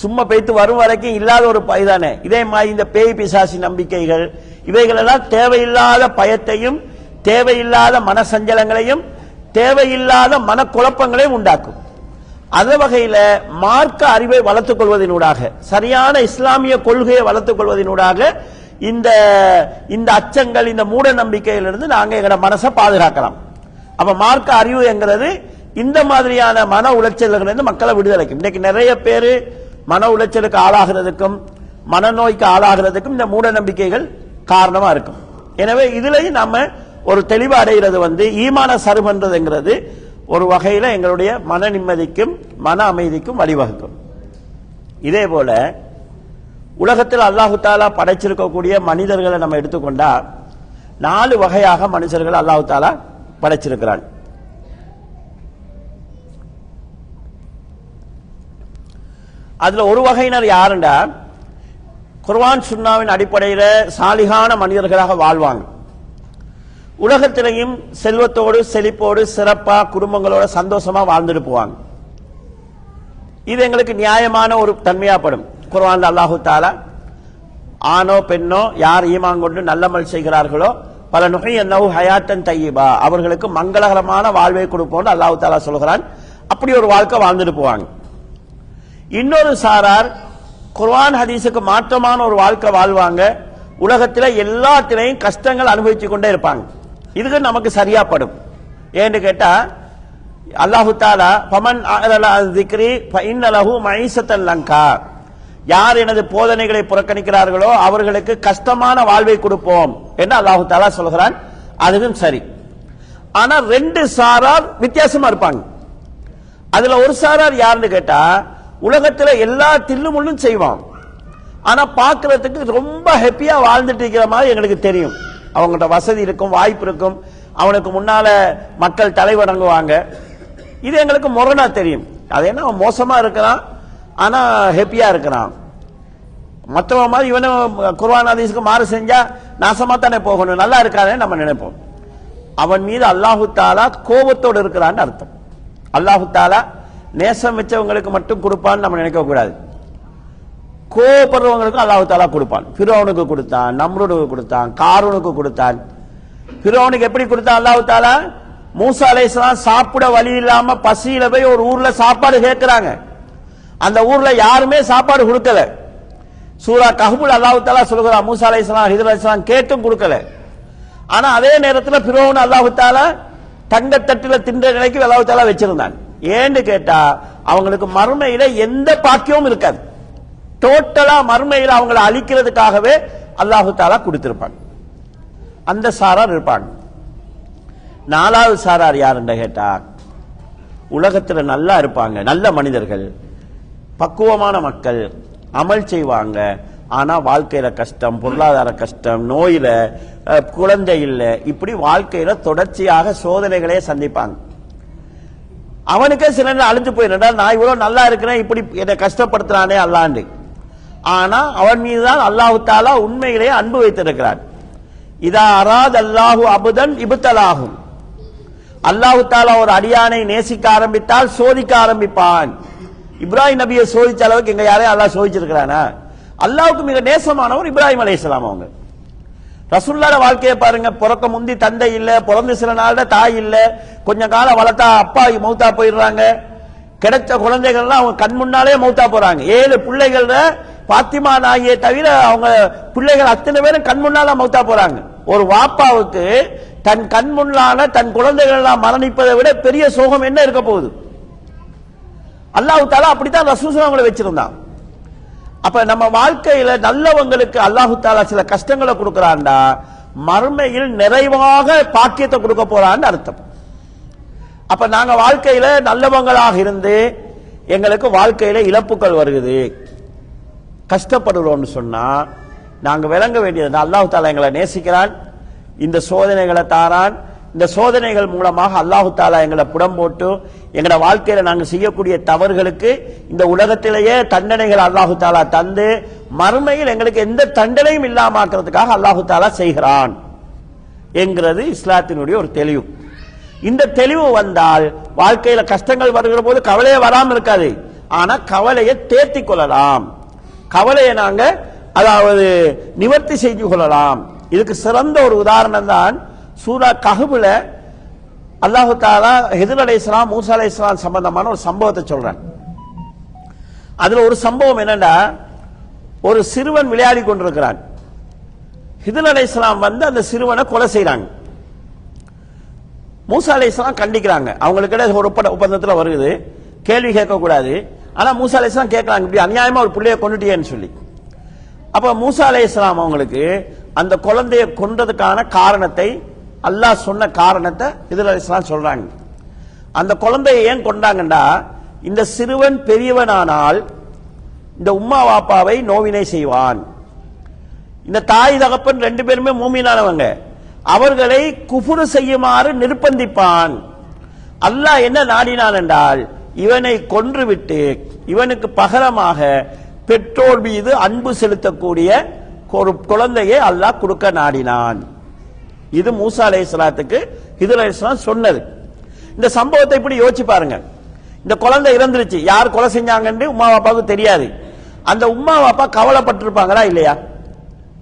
Speaker 1: சும்மா பெய்த்து வரும் வரைக்கும் இல்லாத ஒரு பை தானே? இதே மாதிரி இந்த பேய் பிசாசி நம்பிக்கைகள் இவைகள் எல்லாம் தேவையில்லாத பயத்தையும் தேவையில்லாத மனசஞ்சலங்களையும் தேவையில்லாத மனக்குழப்பங்களையும் உண்டாக்கும். அந்த வகையில மார்க்க அறிவை வளர்த்துக் கொள்வதனூடாக சரியான இஸ்லாமிய கொள்கையை வளர்த்துக் கொள்வதனூடாக இந்த இந்த அச்சங்கள் இந்த மூட நம்பிக்கையிலிருந்து நாங்கள் எங்களோட மனசை பாதுகாக்கலாம். அப்ப மார்க்க அறிவு என்கிறது இந்த மாதிரியான மன உளைச்சல்களிலிருந்து மக்களை விடுதலைக்கும். இன்னைக்கு நிறைய பேர் மன உளைச்சலுக்கு ஆளாகிறதுக்கும் மனநோய்க்கு ஆளாகிறதுக்கும் இந்த மூட நம்பிக்கைகள் காரணமா இருக்கும். எனவே இதுலயும் நம்ம ஒரு தெளிவு அடைகிறது வந்து ஈமான சருமன்றதுங்கிறது ஒரு வகையில எங்களுடைய மன நிம்மதிக்கும் மன அமைதிக்கும் வழிவகுக்கும். இதே போல உலகத்தில் அல்லாஹு தாலா படைச்சிருக்கக்கூடிய மனிதர்களை நம்ம எடுத்துக்கொண்டா நாலு வகையாக மனுஷர்கள் அல்லாஹு தாலா படைச்சிருக்கிறான். அதுல ஒரு வகையினர் யாருண்டா? குர்வான் சுன்னாவின் அடிப்படையில் சாலிகான மனிதர்களாக வாழ்வாங்க. உலகத்திலையும் செல்வத்தோடு செழிப்போடு சிறப்பா குடும்பங்களோட சந்தோஷமா வாழ்ந்துட்டு போவாங்க. இது எங்களுக்கு நியாயமான ஒரு தன்மையாப்படும். குர்வான் அல்லாஹு தாலா ஆணோ பெண்ணோ யார் ஈமான் கொண்டு நல்லமல் செய்கிறார்களோ பல நுகை என்னவோ ஹயாத்தன் தையீபா அவர்களுக்கு மங்களகரமான வாழ்வை கொடுப்போம்னு அல்லாஹு தாலா சொல்கிறான். அப்படி ஒரு வாழ்க்கை வாழ்ந்துட்டு போவாங்க. இன்னொரு சாரார் குர்வான் ஹதீஸுக்கு மாற்றமான ஒரு வாழ்க்கை வாழ்வாங்க. உலகத்தில் எல்லாத்திலையும் கஷ்டங்கள் அனுபவித்து கொண்டே இருப்பாங்க. இதுக்கு நமக்கு சரியா படும். ஏன்னு கேட்டா அல்லாஹு தாலா பமன் திக்ரி இன்னலஹு மைசத்தன் லங்கா. யார் எனது போதனைகளை புறக்கணிக்கிறார்களோ அவர்களுக்கு கஷ்டமான வாழ்வை கொடுப்போம் என்று அல்லாஹு தாலா சொல்கிறான். அதுவும் சரி. ஆனா ரெண்டு சாரார் வித்தியாசமா இருப்பாங்க. அதுல ஒரு சாரார் யாருன்னு கேட்டா உலகத்துல எல்லா தில்லுமுள்ளும் செய்வான். ஆனா பாக்குறதுக்கு ரொம்ப ஹாப்பியா வாழ்ந்துட்டு இருக்கிற மாதிரி எங்களுக்கு தெரியும். அவங்கள்ட்ட வசதி இருக்கும் வாய்ப்பு இருக்கும். அவனுக்கு முன்னால மக்கள் தலை வணங்குவாங்க இது எங்களுக்கு முரணா தெரியும். அது என்ன அவன் மோசமா இருக்கிறான் ஆனால் ஹெப்பியாக இருக்கிறான். மற்றவன் மாதிரி இவனும் குர்வான் ஹதீஸுக்கு மாறு செஞ்சால் நாசமாக தானே போகணும். நல்லா இருக்கானே நம்ம நினைப்போம். அவன் மீது அல்லாஹு தாலா கோபத்தோடு இருக்கிறான்னு அர்த்தம். அல்லாஹு தாலா நேசம் வச்சவங்களுக்கு மட்டும் கொடுப்பான்னு நம்ம நினைக்கக்கூடாது கோபப்படுறவங்களுக்கும் அல்லாஹு தாலா கொடுப்பான். பிறவனுக்கு கொடுத்தான் நம்ருனுக்கு கொடுத்தான் காரூனுக்கு கொடுத்தான். பிறவனுக்கு எப்படி கொடுத்தான் அல்லாஹு தாலா? மூசா அலைஹிஸ்ஸலாம் சாப்பிட வழி இல்லாம பசியில போய் ஒரு ஊர்ல சாப்பாடு கேட்கிறாங்க. அந்த ஊர்ல யாருமே சாப்பாடு கொடுக்கல. சூரா கஹபுல் அல்லாஹு தாலா சொல்கிறான் மூசா இஸ்லாம் ஹிதர் இஸ்லாம் கேட்டும் கொடுக்கல. ஆனா அதே நேரத்தில் பிரோன் அல்லாஹு தாலா தங்கத்தட்டுல தின்ற நிலைக்கு அல்லாஹு தாலா வச்சிருந்தான். ஏன்னு கேட்டா அவங்களுக்கு மறுமையில எந்த பாக்கியமும் இருக்காது. டோட்டலா மறுமையில அவங்களை அழிக்கிறதுக்காகவே அல்லாஹு தாலா கொடுத்திருப்பாங்க. அந்த சாரார் இருப்பாங்க. நாலாவது சாரார் யாருன்னு கேட்டா உலகத்துல நல்லா இருப்பாங்க நல்ல மனிதர்கள். பக்குவமான மக்கள் அமல் செய்வாங்க. ஆனா வாழ்க்கையில கஷ்டம் பொருளாதார கஷ்டம் நோயில குழந்தை இல்லை இப்படி வாழ்க்கையில தொடர்ச்சியாக சோதனைகளே சந்திப்பாங்க. அவனுக்கே சில நேரம் அழிஞ்சு போயிருந்தா நான் இவ்வளவு நல்லா இருக்கிறேன் இப்படி என்னை கஷ்டப்படுத்துறானே அல்லாண்டு ஆனா அவன் மீதுதான் அல்லாஹு தாலா உண்மையிலேயே அன்பு வைத்திருக்கிறான். இதா அராத் அல்லாஹு அபுதன் இபுத்தலாகும் அல்லாஹு தாலா ஒரு அடியானை நேசிக்க ஆரம்பித்தால் சோதிக்க ஆரம்பிப்பான். இப்ராஹிம் நபியை சோதிச்ச அளவுக்கு எங்க யாரையும் அல்லாஹ் சோதிச்சிருக்கிறானா? அல்லாவுக்கு மிக நேசமானவர் இப்ராஹிம் அலைஹிஸ்ஸலாம் அவங்க. ரசுல்லார வாழ்க்கையை பாருங்க பிறக்க முந்தி தந்தை இல்ல பிறந்து சில நாள்ல தாய் இல்ல கொஞ்ச காலம் வளர்த்தா அப்பா மௌத்தா போயிடுறாங்க. கிடைச்ச குழந்தைகள்லாம் அவங்க கண் முன்னாலே மௌத்தா போறாங்க. ஏழு பிள்ளைகள பாத்திமா நாயை தவிர அவங்க பிள்ளைகள் அத்தனை பேரும் கண் முன்னால மௌத்தா போறாங்க. ஒரு வாப்பாவுக்கு தன் கண் முன்னால தன் குழந்தைகள் எல்லாம் மரணிப்பதை விட பெரிய சோகம் என்ன இருக்க போகுது? அல்லாஹு தாலா அப்படித்தான் ரசூசன் அவங்களை வச்சிருந்தான். அப்ப நம்ம வாழ்க்கையில நல்லவங்களுக்கு அல்லாஹு தாலா சில கஷ்டங்களை கொடுக்கறான்டா மறுமையில் நிறைவாக பாக்கியத்தை கொடுக்க போறான்னு அர்த்தம். அப்ப நாங்க வாழ்க்கையில நல்லவங்களாக இருந்து எங்களுக்கு வாழ்க்கையில இழப்புகள் வருகுது கஷ்டப்படுறோம்னு சொன்னா நாங்க விளங்க வேண்டியது அல்லாஹு தாலா எங்களை நேசிக்கிறான் இந்த சோதனைகளை தாரான் இந்த சோதனைகள் மூலமாக அல்லாஹு தாலா எங்களை புடம் போட்டு எங்களோட வாழ்க்கையில நாங்கள் செய்யக்கூடிய தவறுகளுக்கு இந்த உலகத்திலேயே தண்டனைகள் அல்லாஹு தாலா தந்து மறுமையில் எங்களுக்கு எந்த தண்டனையும் இல்லாமக்கிறதுக்காக அல்லாஹு தாலா செய்கிறான் என்கிறது இஸ்லாத்தினுடைய ஒரு தெளிவு. இந்த தெளிவு வந்தால் வாழ்க்கையில கஷ்டங்கள் வருகிற போது கவலையே வராமல் இருக்காது. ஆனா கவலையை தேர்த்தி கொள்ளலாம். கவலையை நாங்க அதாவது நிவர்த்தி செய்து கொள்ளலாம். இதுக்கு சிறந்த ஒரு உதாரணம் தான் சூரா கஹுபுல அல்லாஹு தாலா ஹிதர் அலை இஸ்லாம் மூசா அலை இஸ்லாம் சம்பந்தமான ஒரு சம்பவத்தை சொல்றேன். அதுல ஒரு சம்பவம் என்னன்னா ஒரு சிறுவன் விளையாடி கொண்டிருக்கிறான். ஹிதர் அலை இஸ்லாம் வந்து அந்த சிறுவனை கொலை செய்யறாங்க மூசா அலை இஸ்லாம் கண்டிக்கிறாங்க. அவங்களுக்கு ஒரு ஒப்பந்த ஒப்பந்தத்தில் வருது. கேள்வி கேட்கக்கூடாது. ஆனா மூசா அலை இஸ்லாம் கேட்கறாங்க இப்படி அநியாயமா ஒரு பிள்ளைய கொண்டுட்டியேன்னு சொல்லி. அப்ப மூசா அலை இஸ்லாம் அவங்களுக்கு அந்த குழந்தையை கொன்றதுக்கான காரணத்தை அல்லாஹ் சொன்ன காரணத்தை இதில் இஸ்லாம் சொல்றாங்க. அந்த குழந்தையை ஏன் கொண்டாங்கண்டா இந்த சிறுவன் பெரியவனானால் இந்த உம்மா வாப்பாவை நோவினை செய்வான். இந்த தாய் தகப்பன் ரெண்டு பேருமே மூமினானவங்க. அவர்களை குஃபுரு செய்யுமாறு நிர்பந்திப்பான். அல்லாஹ் என்ன நாடினான் என்றால் இவனை கொன்றுவிட்டு இவனுக்கு பகரமாக பெற்றோர் மீது அன்பு செலுத்தக்கூடிய ஒரு குழந்தையை அல்லாஹ் கொடுக்க நாடினான். இது மூசா அலைஹிஸ்ஸலாத்துக்கு ஹிதர் அலைஹிஸ்ஸலாம் சொன்னது. இந்த சம்பவத்தை இப்படி யோசிச்சு பாருங்க. இந்த குழந்தை இறந்துருச்சு. யார் கொலை செஞ்சாங்கன்னு உமா பாப்பாவுக்கு தெரியாது. அந்த உமா பாப்பா கவலைப்பட்டிருப்பாங்களா இல்லையா?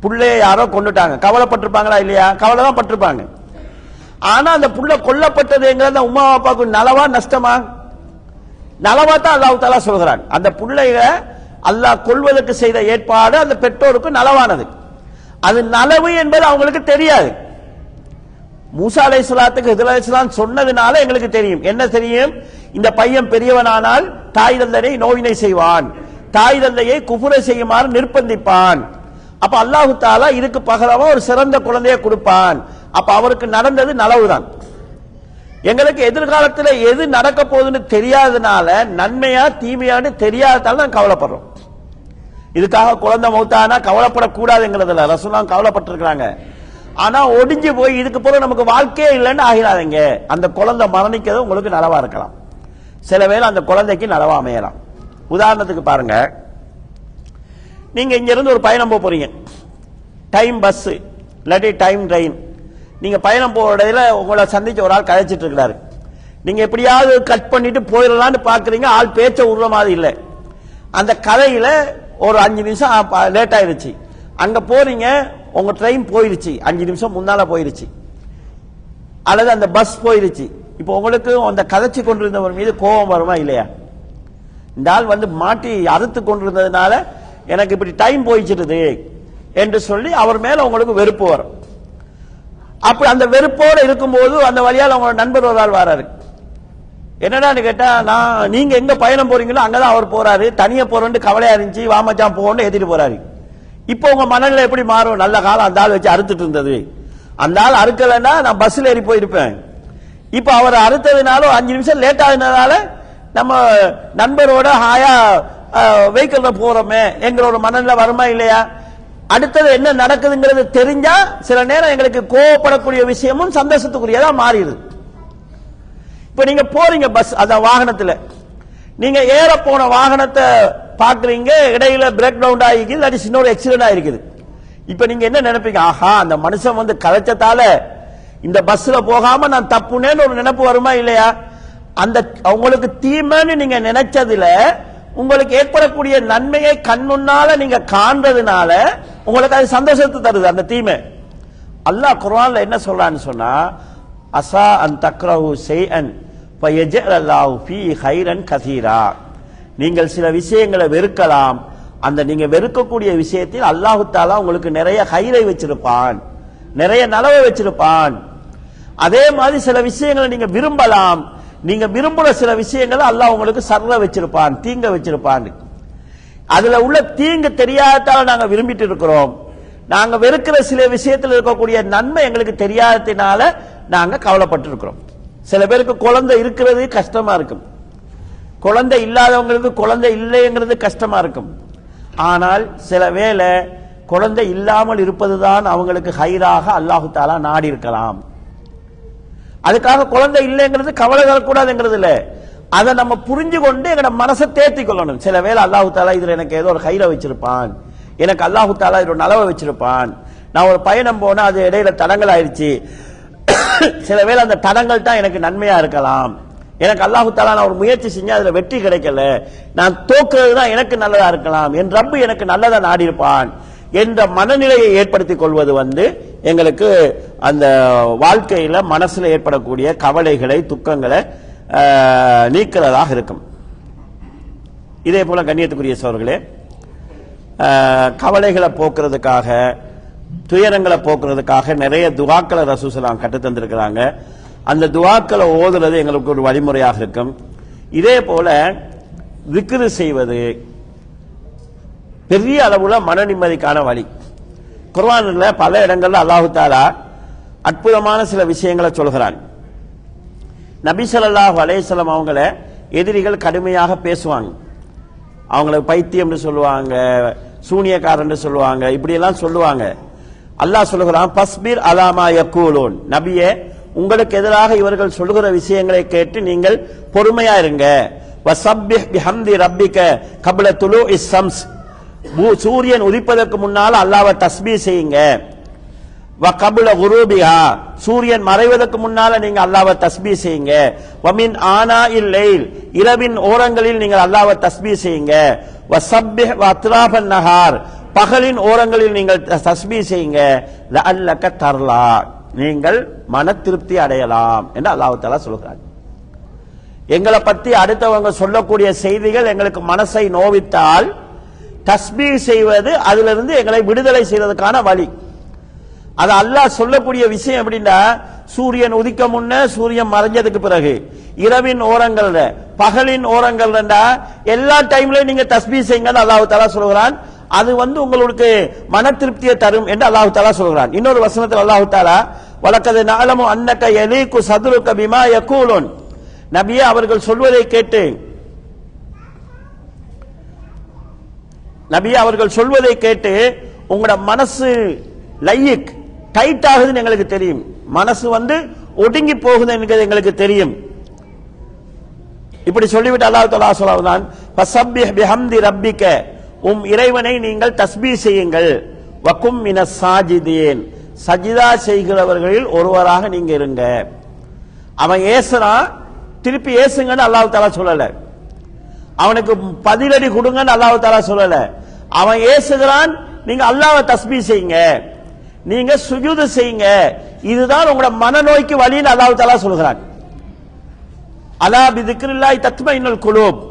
Speaker 1: புள்ளைய யாரோ கொண்டுட்டாங்க கவலைப்பட்டிருப்பாங்களா இல்லையா? கவலை தான் பட்டிருப்பாங்க. ஆனா அந்த புள்ள கொல்லப்பட்டதுங்கிறது உமா பாப்பாவுக்கு நலவா நஷ்டமா? நலவா தான் அல்லாஹ் தாலா சொல்கிறாங்க அந்த பிள்ளைய அல்லாஹ் கொள்வதற்கு செய்த ஏற்பாடு அந்த பெற்றோருக்கு நலவானது. அது நலவு என்பது அவங்களுக்கு தெரியாது. மூசா அலை சலாத்துக்கு எதிராக சொன்னதுனால எங்களுக்கு தெரியும். என்ன தெரியும்? இந்த பையன் பெரியவனானால் தாய் தந்தனை நோயினை செய்வான். தாய் தந்தையை குஃபுரை செய்யுமாறு நிர்பந்திப்பான். அப்ப அல்லாஹு தாலா இதுக்கு பகரமா ஒரு சிறந்த குழந்தையை கொடுப்பான். அப்ப அவருக்கு நடந்தது நலவுதான். எங்களுக்கு எதிர்காலத்தில் எது நடக்க போகுதுன்னு தெரியாதனால நன்மையா தீமையான்னு தெரியாததால நான் கவலைப்படுறோம். இதுக்காக குழந்தை மௌத்தானா கவலைப்படக்கூடாதுங்கிறதுல ரசூலாம் கவலைப்பட்டிருக்கிறாங்க. ஆனா ஒடிஞ்சு போய் இதுக்கு போல நமக்கு வாழ்க்கையே இல்லைன்னு ஆகிறாதீங்க அந்த குழந்தை மரணிக்கிறது உங்களுக்கு நலவா இருக்கலாம். சில வேளை அந்த குழந்தைக்கு நலவா அமையலாம். உதாரணத்துக்கு பாருங்க. நீங்க இங்கிருந்து ஒரு பயணம் போக போறீங்க. டைம் பஸ் இல்லாட்டி டைம் ட்ரெயின் நீங்க பயணம் போற இடையில உங்களை சந்திச்ச ஒரு ஆள் கதைச்சிட்டு இருக்கிறாரு நீங்க எப்படியாவது கட் பண்ணிட்டு போயிடலான்னு பாக்குறீங்க. ஆள் பேச்ச விடுற மாதிரி இல்லை. அந்த கதையில ஒரு அஞ்சு நிமிஷம் லேட் ஆயிருச்சு அங்க போறீங்க. உங்க ட்ரெயின் போயிருச்சு. அஞ்சு நிமிஷம் முன்னால போயிருச்சு. அல்லது அந்த பஸ் போயிருச்சு. இப்போ உங்களுக்கு அந்த கதைச்சு கொண்டிருந்தவர் மீது கோபம் வருமா இல்லையா? இந்த ஆள் வந்து மாட்டி அறுத்து கொண்டிருந்ததுனால எனக்கு இப்படி டைம் போயிச்சிருது என்று சொல்லி அவர் மேல உங்களுக்கு வெறுப்பு வரும். அப்படி அந்த வெறுப்போடு இருக்கும்போது அந்த வழியால் உங்களோட நண்பர் ஒரு ஆள் வராரு. என்னடான்னு கேட்டா நான் நீங்க எங்க பயணம் போறீங்களோ அங்கதான் அவர் போறாரு. தனியா போறேன்னு கவலையா இருந்துச்சு. வாமச்சான் போகணும்னு ஏத்திட்டு போறாரு. இப்போ உங்க மனநிலை எப்படி மாறும்? நல்ல காலம் அந்த ஆள் வச்சு அறுத்துட்டு இருந்தது. அந்த ஆள் அறுக்கலைன்னா நான் பஸ்ஸில் ஏறி போயிருப்பேன். இப்போ அவர் அறுத்ததுனாலும் அஞ்சு நிமிஷம் லேட் ஆகுனதால நம்ம நண்பரோட ஹாயா வெஹிக்கிளில் போகிறோமே எங்களோட மனநிலை வருமா இல்லையா? அடுத்தது என்ன நடக்குதுங்கிறது தெரிஞ்சா சில நேரம் எங்களுக்கு கோவப்படக்கூடிய விஷயமும் சந்தோஷத்துக்குரியதா மாறிடுது. இப்போ நீங்க போறீங்க பஸ் அந்த வாகனத்தில். நீங்க ஏற போன வாகனத்தை பாக்குறீங்க இடையில பிரேக் டவுன் ஆகிக்குது அது சின்ன ஒரு ஆக்சிடென்ட் ஆயிருக்குது இப்ப நீங்க என்ன நினைப்பீங்க? ஆஹா அந்த மனுஷன் வந்து கலைச்சதால இந்த பஸ்ல போகாம நான் தப்புனேன்னு ஒரு நினைப்பு வருமா இல்லையா? அந்த உங்களுக்கு தீமைன்னு நீங்க நினைச்சதுல உங்களுக்கு ஏற்படக்கூடிய நன்மையை கண்ணுன்னால நீங்க காண்றதுனால உங்களுக்கு அது சந்தோஷத்தை தருது அந்த தீமை. அல்லாஹ் குர்ஆன்ல என்ன சொல்றான்னு சொன்னா அசா அன் தக்ரஹு ஷைஅன் அன் ஃபீ ஹைரன் நீங்கள் சில விஷயங்களை வெறுக்கலாம். அந்த நீங்க வெறுக்கக்கூடிய விஷயத்தில் அல்லாஹு தாலா உங்களுக்கு நிறைய ஹைரை வச்சிருப்பான். நிறைய நலவை வச்சிருப்பான். அதே மாதிரி சில விஷயங்களை நீங்க விரும்பலாம். நீங்க விரும்புற சில விஷயங்களை அல்லாஹ் உங்களுக்கு சர்ற வச்சிருப்பான் தீங்க வச்சிருப்பான். அதுல உள்ள தீங்கு தெரியாததால நாங்க விரும்பிட்டு இருக்கிறோம். நாங்க வெறுக்கிற சில விஷயத்தில் இருக்கக்கூடிய நன்மை எங்களுக்கு தெரியாததினால நாங்க கவலைப்பட்டு இருக்கிறோம் சில பேருக்கு குழந்தை இருக்கிறது கஷ்டமா இருக்கும். குழந்தை இல்லாதவங்களுக்கு குழந்தை இல்லைங்கிறது கஷ்டமா இருக்கும். ஆனால் சில வேளை குழந்தை இல்லாமல் இருப்பதுதான் அவங்களுக்கு ஹைராக அல்லாஹு தாலா நாடி இருக்கலாம். அதுக்காக குழந்தை இல்லைங்கிறது கவலை கூடாதுங்கிறது இல்லை. அதை நம்ம புரிஞ்சு கொண்டு எங்களோட மனசை தேர்த்தி கொள்ளணும். சில வேளை அல்லாஹு தாலா இதுல எனக்கு ஏதோ ஒரு ஹைரை வச்சிருப்பான். எனக்கு அல்லாஹு தாலா இதோட நலவை வச்சிருப்பான். நான் ஒரு பயணம் போனா அது இடையில தடங்கள் ஆயிடுச்சு சில வேளை அந்த தடங்கள் தான் எனக்கு நன்மையா இருக்கலாம். எனக்கு அல்லாஹு தாலா நான் ஒரு முயற்சி செஞ்சு அதுல வெற்றி கிடைக்கல. நான் தோக்குறது தான் எனக்கு நல்லதா இருக்கலாம். என் ரப்பு எனக்கு நல்லதா நாடியிருப்பான் என்ற மனநிலையை ஏற்படுத்திக் கொள்வது வந்து எங்களுக்கு அந்த வாழ்க்கையில மனசுல ஏற்படக்கூடிய கவலைகளை துக்கங்களை நீக்கிறதாக இருக்கும். இதே போல கண்ணியத்துக்குரிய சோர்களே கவலைகளை போக்குறதுக்காக துயரங்களை போக்குறதுக்காக நிறைய துவாக்களை ரசூசலாம் கற்று தந்திருக்கிறாங்க அந்த துவாக்களை ஓதுறது எங்களுக்கு ஒரு வழிமுறையாக இருக்கும். இதே போல விக்கிரு செய்வது பெரிய அளவுல மன நிம்மதிக்கான வழி. குர்வானில் பல இடங்கள்ல அல்லாஹு தாலா அற்புதமான சில விஷயங்களை சொல்கிறான். நபி ஸல்லல்லாஹு அவங்கள எதிரிகள் கடுமையாக பேசுவாங்க. அவங்கள பைத்தியம்னு சொல்லுவாங்க சூனியக்காரன்னு சொல்லுவாங்க இப்படியெல்லாம் சொல்லுவாங்க. அல்லாஹ் சொல்லுகிறான் பஸ்பீர் அலாமா யக்கூலூன் நபியே உங்களுக்கு எதிராக இவர்கள் சொல்லுகிற விஷயங்களை கேட்டு நீங்கள் பொறுமையா இருங்க. வசப்பிஹ் பிஹம்தி ரப்பிக கப்ல துலு இஸ்ஸம்ஸ் சூரியன் உதிப்பதற்கு முன்னால் அல்லாவை தஸ்பீ செய்யுங்க. வகபுல குரூபிஹா. சூரியன் மறைவதற்கு முன்னால நீங்க அல்லாவை தஸ்பீ செய்யுங்க. வமின் ஆனா இல்லைல் இரவின் ஓரங்களில் நீங்கள் அல்லாவை தஸ்பீ செய்யுங்க. வசப்பிஹ் வத்ராபன் நஹார். பகலின் ஓரங்களில் நீங்கள் த- தஸ்பீ செய்யுங்க. அல்லக்க தரலா. நீங்கள் மன திருப்தி அடையலாம் என்று அல்லாஹ் சொல்கிறார். எங்களை பத்தி அடுத்தவங்க சொல்லக்கூடிய செய்திகள் எங்களுக்கு மனசை நோவித்தால் தஸ்பீ செய்வது அதிலிருந்து எங்களை விடுதலை செய்வதற்கான வழி. அது அல்லாஹ் சொல்லக்கூடிய விஷயம் எப்படின்னா சூரியன் உதிக்க முன்ன சூரியன் மறைஞ்சதுக்கு பிறகு இரவின் ஓரங்கள்ல பகலின் ஓரங்கள்ல எல்லா டைம்லயும் நீங்க தஸ்பீ செய்யுங்கன்னு அல்லாஹு தஆலா சொல்கிறான். அது வந்து உங்களுக்கு மன திருப்தியை தரும் என்று அல்லாஹு தாலா சொல்கிறான். இன்னொரு வசனத்தில் அல்லாஹு தாலா வழக்கது நாளமும் அன்னக்க எலீக்கு சதுருக்க பிமா யக்கூலுன் நபியே அவர்கள் சொல்வதை கேட்டு நபியே அவர்கள் சொல்வதை கேட்டு உங்களோட மனசு லையிக் டைட் ஆகுதுன்னு எங்களுக்கு தெரியும். மனசு வந்து ஒடுங்கி போகுது என்கிறது எங்களுக்கு தெரியும். இப்படி சொல்லிவிட்டு அல்லாஹ் தலா சொல்லலாம் ஃபஸப்பிஹ் பிஹம்தி ரப்பிக்க. உம் இறைவனை நீங்கள் தஸ்பீ செய்யுங்கள். வக்கும் மின சாஜிதேன். சஜிதா செய்கிறவர்களில் ஒருவராக நீங்க இருங்க. அவன் ஏசுறான் திருப்பி ஏசுங்கன்னு அல்லாஹ் தாலா சொல்லல. அவனுக்கு பதிலடி கொடுங்கன்னு அல்லாஹ் தாலா சொல்லல. அவன் ஏசுகிறான் நீங்க அல்லாவை தஸ்பீ செய்யுங்க. நீங்க சுஜூது செய்யுங்க. இதுதான் உங்களோட மனநோய்க்கு வழின்னு அல்லாஹ் தாலா சொல்கிறான். அலா பி தத்ம இன்னொரு குலூப்.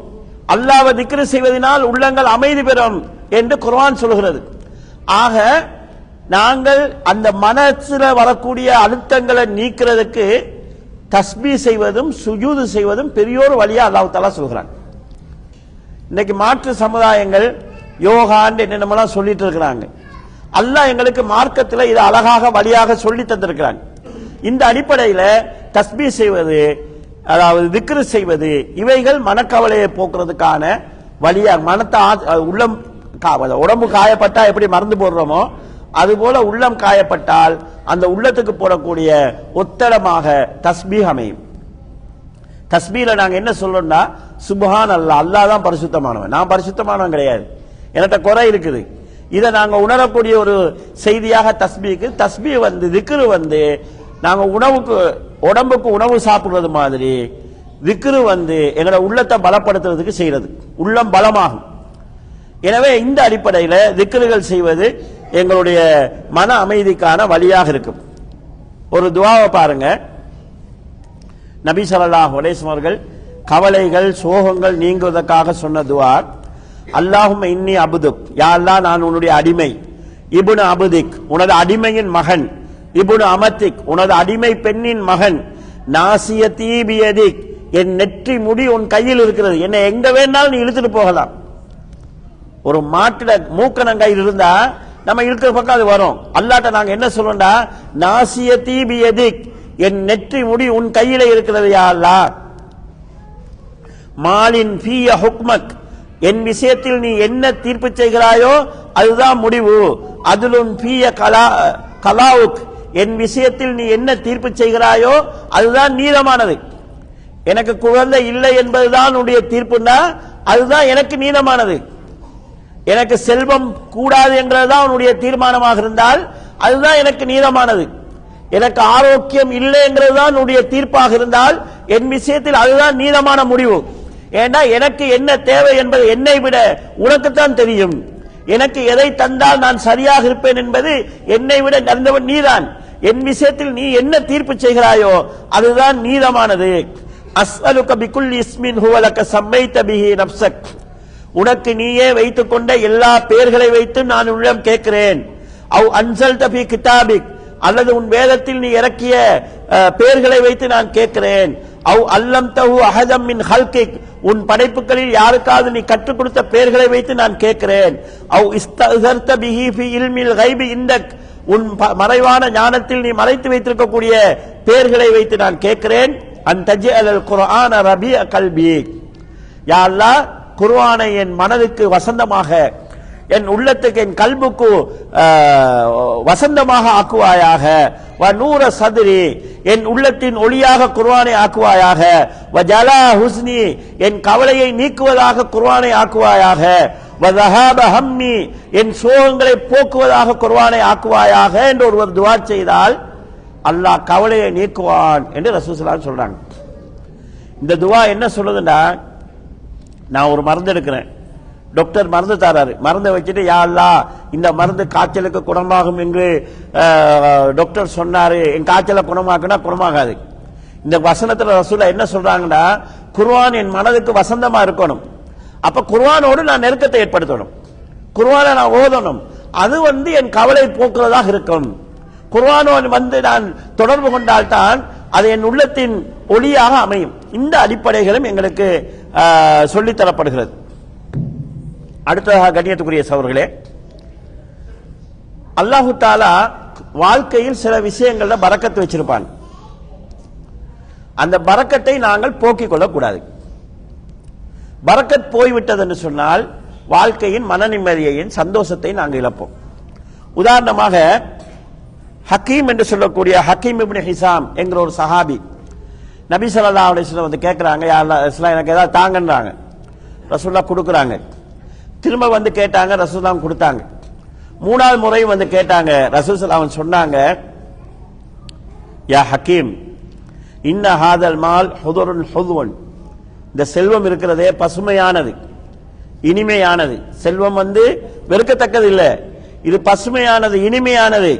Speaker 1: அல்லாவை திக்ரு செய்வதனால் உள்ளங்கள் அமைதி பெறும் என்று குர்ஆன் சொல்கிறது ஆக நாங்கள் அந்த மனசில் வரக்கூடிய அழுத்தங்களை நீக்கிறதுக்கு தஸ்பீ செய்வதும் சுஜூது செய்வதும் பெரியோர் வழியா அல்லாஹ் தஆலா சொல்கிறான். இன்னைக்கு மாற்று சமுதாயங்கள் யோகான்னு என்னென்னமெல்லாம் சொல்லிட்டு இருக்கிறாங்க. அல்லாஹ் எங்களுக்கு மார்க்கத்தில் இதை அழகாக வழியாக சொல்லி தந்திருக்கிறாங்க இந்த அடிப்படையில் தஸ்பீ செய்வது அதாவது திக்ரு செய்வது. இவைகள் மனக்கவலையை போக்குறதுக்கான வழியாக மனத்தை ஆ- உள்ளம் உடம்பு காயப்பட்டா எப்படி மறந்து போடுறோமோ அதுபோல உள்ளம் காயப்பட்டால் அந்த உள்ளத்துக்கு போடக்கூடிய ஒத்தடமாக தஸ்பீ அமையும். தஸ்பீல நாங்க என்ன சொல்றோம்னா சுபஹான் அல்லாஹ் அல்லாஹ் தான் பரிசுத்தமானவன். நான் பரிசுத்தமானவன் கிடையாது. என்கிட்ட குறை இருக்குது. இதை நாங்க உணரக்கூடிய ஒரு செய்தியாக தஸ்பீக்கு தஸ்பீ வந்து திக்ரு வந்து நாங்க உணவுக்கு உடம்புக்கு உணவு சாப்பிடுறது மாதிரி விக்ரு வந்து எங்களோட உள்ளத்தை பலப்படுத்துறதுக்கு செய்யறது. உள்ளம் பலமாகும். எனவே இந்த அடிப்படையில் விக்ருகள் செய்வது எங்களுடைய மன அமைதிக்கான வழியாக இருக்கும். ஒரு துவாவை பாருங்க. நபி ஸல்லல்லாஹு அவர்கள் கவலைகள் சோகங்கள் நீங்குவதற்காக சொன்ன துவா அல்லாஹும் இன்னி அபுதுக். யாரெல்லாம் நான் உன்னுடைய அடிமை. இபுன் அபுதிக் உனது அடிமையின் மகன். இபுனு அமத்திக் உனது அடிமை பெண்ணின் மகன் நாசிய தீபியதிக் என் நெற்றி முடி உன் கையில் இருக்கிறது. என்னை எங்க வேணாலும் நீ இழுத்துட்டு போகலாம். ஒரு மாட்டுல மூக்கணங்காயில் இருந்தா நம்ம இருக்கிற பக்கம் அது வரும். அல்லாட்ட நாங்க என்ன சொல்றோம்டா? நாசிய தீபியதிக் என் நெற்றி முடி உன் கையில இருக்கிறது யா மாலின் ஃபீய ஹுக்மக் என் விஷயத்தில் நீ என்ன தீர்ப்பு செய்கிறாயோ அதுதான் முடிவு. அதிலும் ஃபீய கலா கலாவுக் என் விஷயத்தில் நீ என்ன தீர்ப்பு செய்கிறாயோ அதுதான் நீதமானது. எனக்கு குழந்தை இல்லை என்பதுதான் உன்னுடைய தீர்ப்புன்னா அதுதான் எனக்கு நீதமானது. எனக்கு செல்வம் கூடாது என்றதுதான் உன்னுடைய தீர்மானமாக இருந்தால் அதுதான் எனக்கு நீதமானது. எனக்கு ஆரோக்கியம் இல்லை என்றதுதான் உன்னுடைய தீர்ப்பாக இருந்தால் என் விஷயத்தில் அதுதான் நீதமான முடிவு. ஏன்னா எனக்கு என்ன தேவை என்பது என்னை விட உனக்குத்தான் தெரியும். எனக்கு எதை தந்தால் நான் சரியாக இருப்பேன் என்பது என்னை விட நடந்தவன் நீதான். என் விஷயத்தில் நீ என்ன தீர்ப்பு செய்கிறாயோ அதுதான் நீதமானது. அஸ்அலுக பிகுல் இஸ்மின் ஹுவலக சம்மைத பிஹி நப்சக். உனக்கு நீயே வைத்துக் கொண்ட எல்லா பெயர்களை வைத்து நான் உள்ளம் கேட்கிறேன். அவ் அன்சல் தபி கிதாபிக். அல்லது உன் வேதத்தில் நீ இறக்கிய பெயர்களை வைத்து நான் கேட்கிறேன். அவ் அல்லம் தஹு அஹதம் மின் ஹல்கிக். உன் படைப்புகளில் யாருக்காவது நீ கற்றுக் கொடுத்த பெயர்களை வைத்து நான் கேட்கிறேன். அவ் இஸ்தர்த பிஹி ஃபி இல்மில் கைபி இந்தக். உன் ப- மறைவான ஞானத்தில் நீ மறைத்து வைத்திருக்கக்கூடிய பேர்களை வைத்து நான் கேட்கிறேன். குர்ஆன ரபிய கல்பி யா குர்ஆனை என் மனதுக்கு வசந்தமாக என் உள்ளத்துக்கு என் கல்புக்கு வசந்தமாக ஆக்குவாயாக. வ நூற சதுரி என் உள்ளத்தின் ஒளியாக குர்வானை ஆக்குவாயாக. வ ஜலா ஹுஸ்னி என் கவலையை நீக்குவதாக குர்வானை ஆக்குவாயாக. ஹம்மி என் சோகங்களை போக்குவதாக குர்வானை ஆக்குவாயாக என்று ஒருவர் துவா செய்தால் அல்லாஹ் கவலையை நீக்குவான் என்று ரசூசலான் சொல்றாங்க. இந்த துவா என்ன சொல்லுதுன்னா நான் ஒரு மருந்து எடுக்கிறேன். டாக்டர் மருந்து தராரு. மருந்தை வச்சுட்டு யாழ்லா இந்த மருந்து காய்ச்சலுக்கு குணமாகும் என்று டாக்டர் சொன்னாரு. என் காய்ச்சலை குணமாக்குனா குணமாகாது. இந்த வசனத்துல ரசூலா என்ன சொல்றாங்கன்னா குர்வான் என் மனதுக்கு வசந்தமா இருக்கணும். அப்ப குர்வானோடு நான் நெருக்கத்தை ஏற்படுத்தணும். குர்வானை நான் ஓதணும். அது வந்து என் கவலை போக்குறதாக இருக்கும். குர்வானோடு வந்து நான் தொடர்பு கொண்டால்தான் அது என் உள்ளத்தின் ஒளியாக அமையும். இந்த அடிப்படைகளும் எங்களுக்கு சொல்லித்தரப்படுகிறது. அடுத்ததாக கண்ணியத்துக்குரிய சவர்களே அல்லாஹு தாலா வாழ்க்கையில் சில விஷயங்கள்ல பறக்கத்து வச்சிருப்பான். அந்த பறக்கத்தை நாங்கள் போக்கிக் கொள்ளக்கூடாது. பறக்கத் போய்விட்டது என்று சொன்னால் வாழ்க்கையின் மன நிம்மதியையும் சந்தோஷத்தை நாங்கள் இழப்போம். உதாரணமாக ஹக்கீம் என்று சொல்லக்கூடிய ஹக்கீம் இப்னு ஹிசாம் என்கிற ஒரு சஹாபி நபி சொல்லா அலிஸ்லாம் வந்து கேட்குறாங்க யா எனக்கு ஏதாவது தாங்கன்றாங்க. ரசூல்லா கொடுக்குறாங்க. திரும்ப வந்து கேட்டாங்க ரசூல்லா கொடுத்தாங்க. மூணாவது முறை வந்து கேட்டாங்க ரசூசலாம் சொன்னாங்க யா ஹக்கீம் இன்ன ஹாதல் மால் ஹுதுருன் ஹுதுவன். இந்த செல்வம் இருக்கிறதே பசுமையானது இனிமையானது. செல்வம் வந்து வெறுக்கத்தக்கது இல்லை இது பசுமையானது இனிமையானது.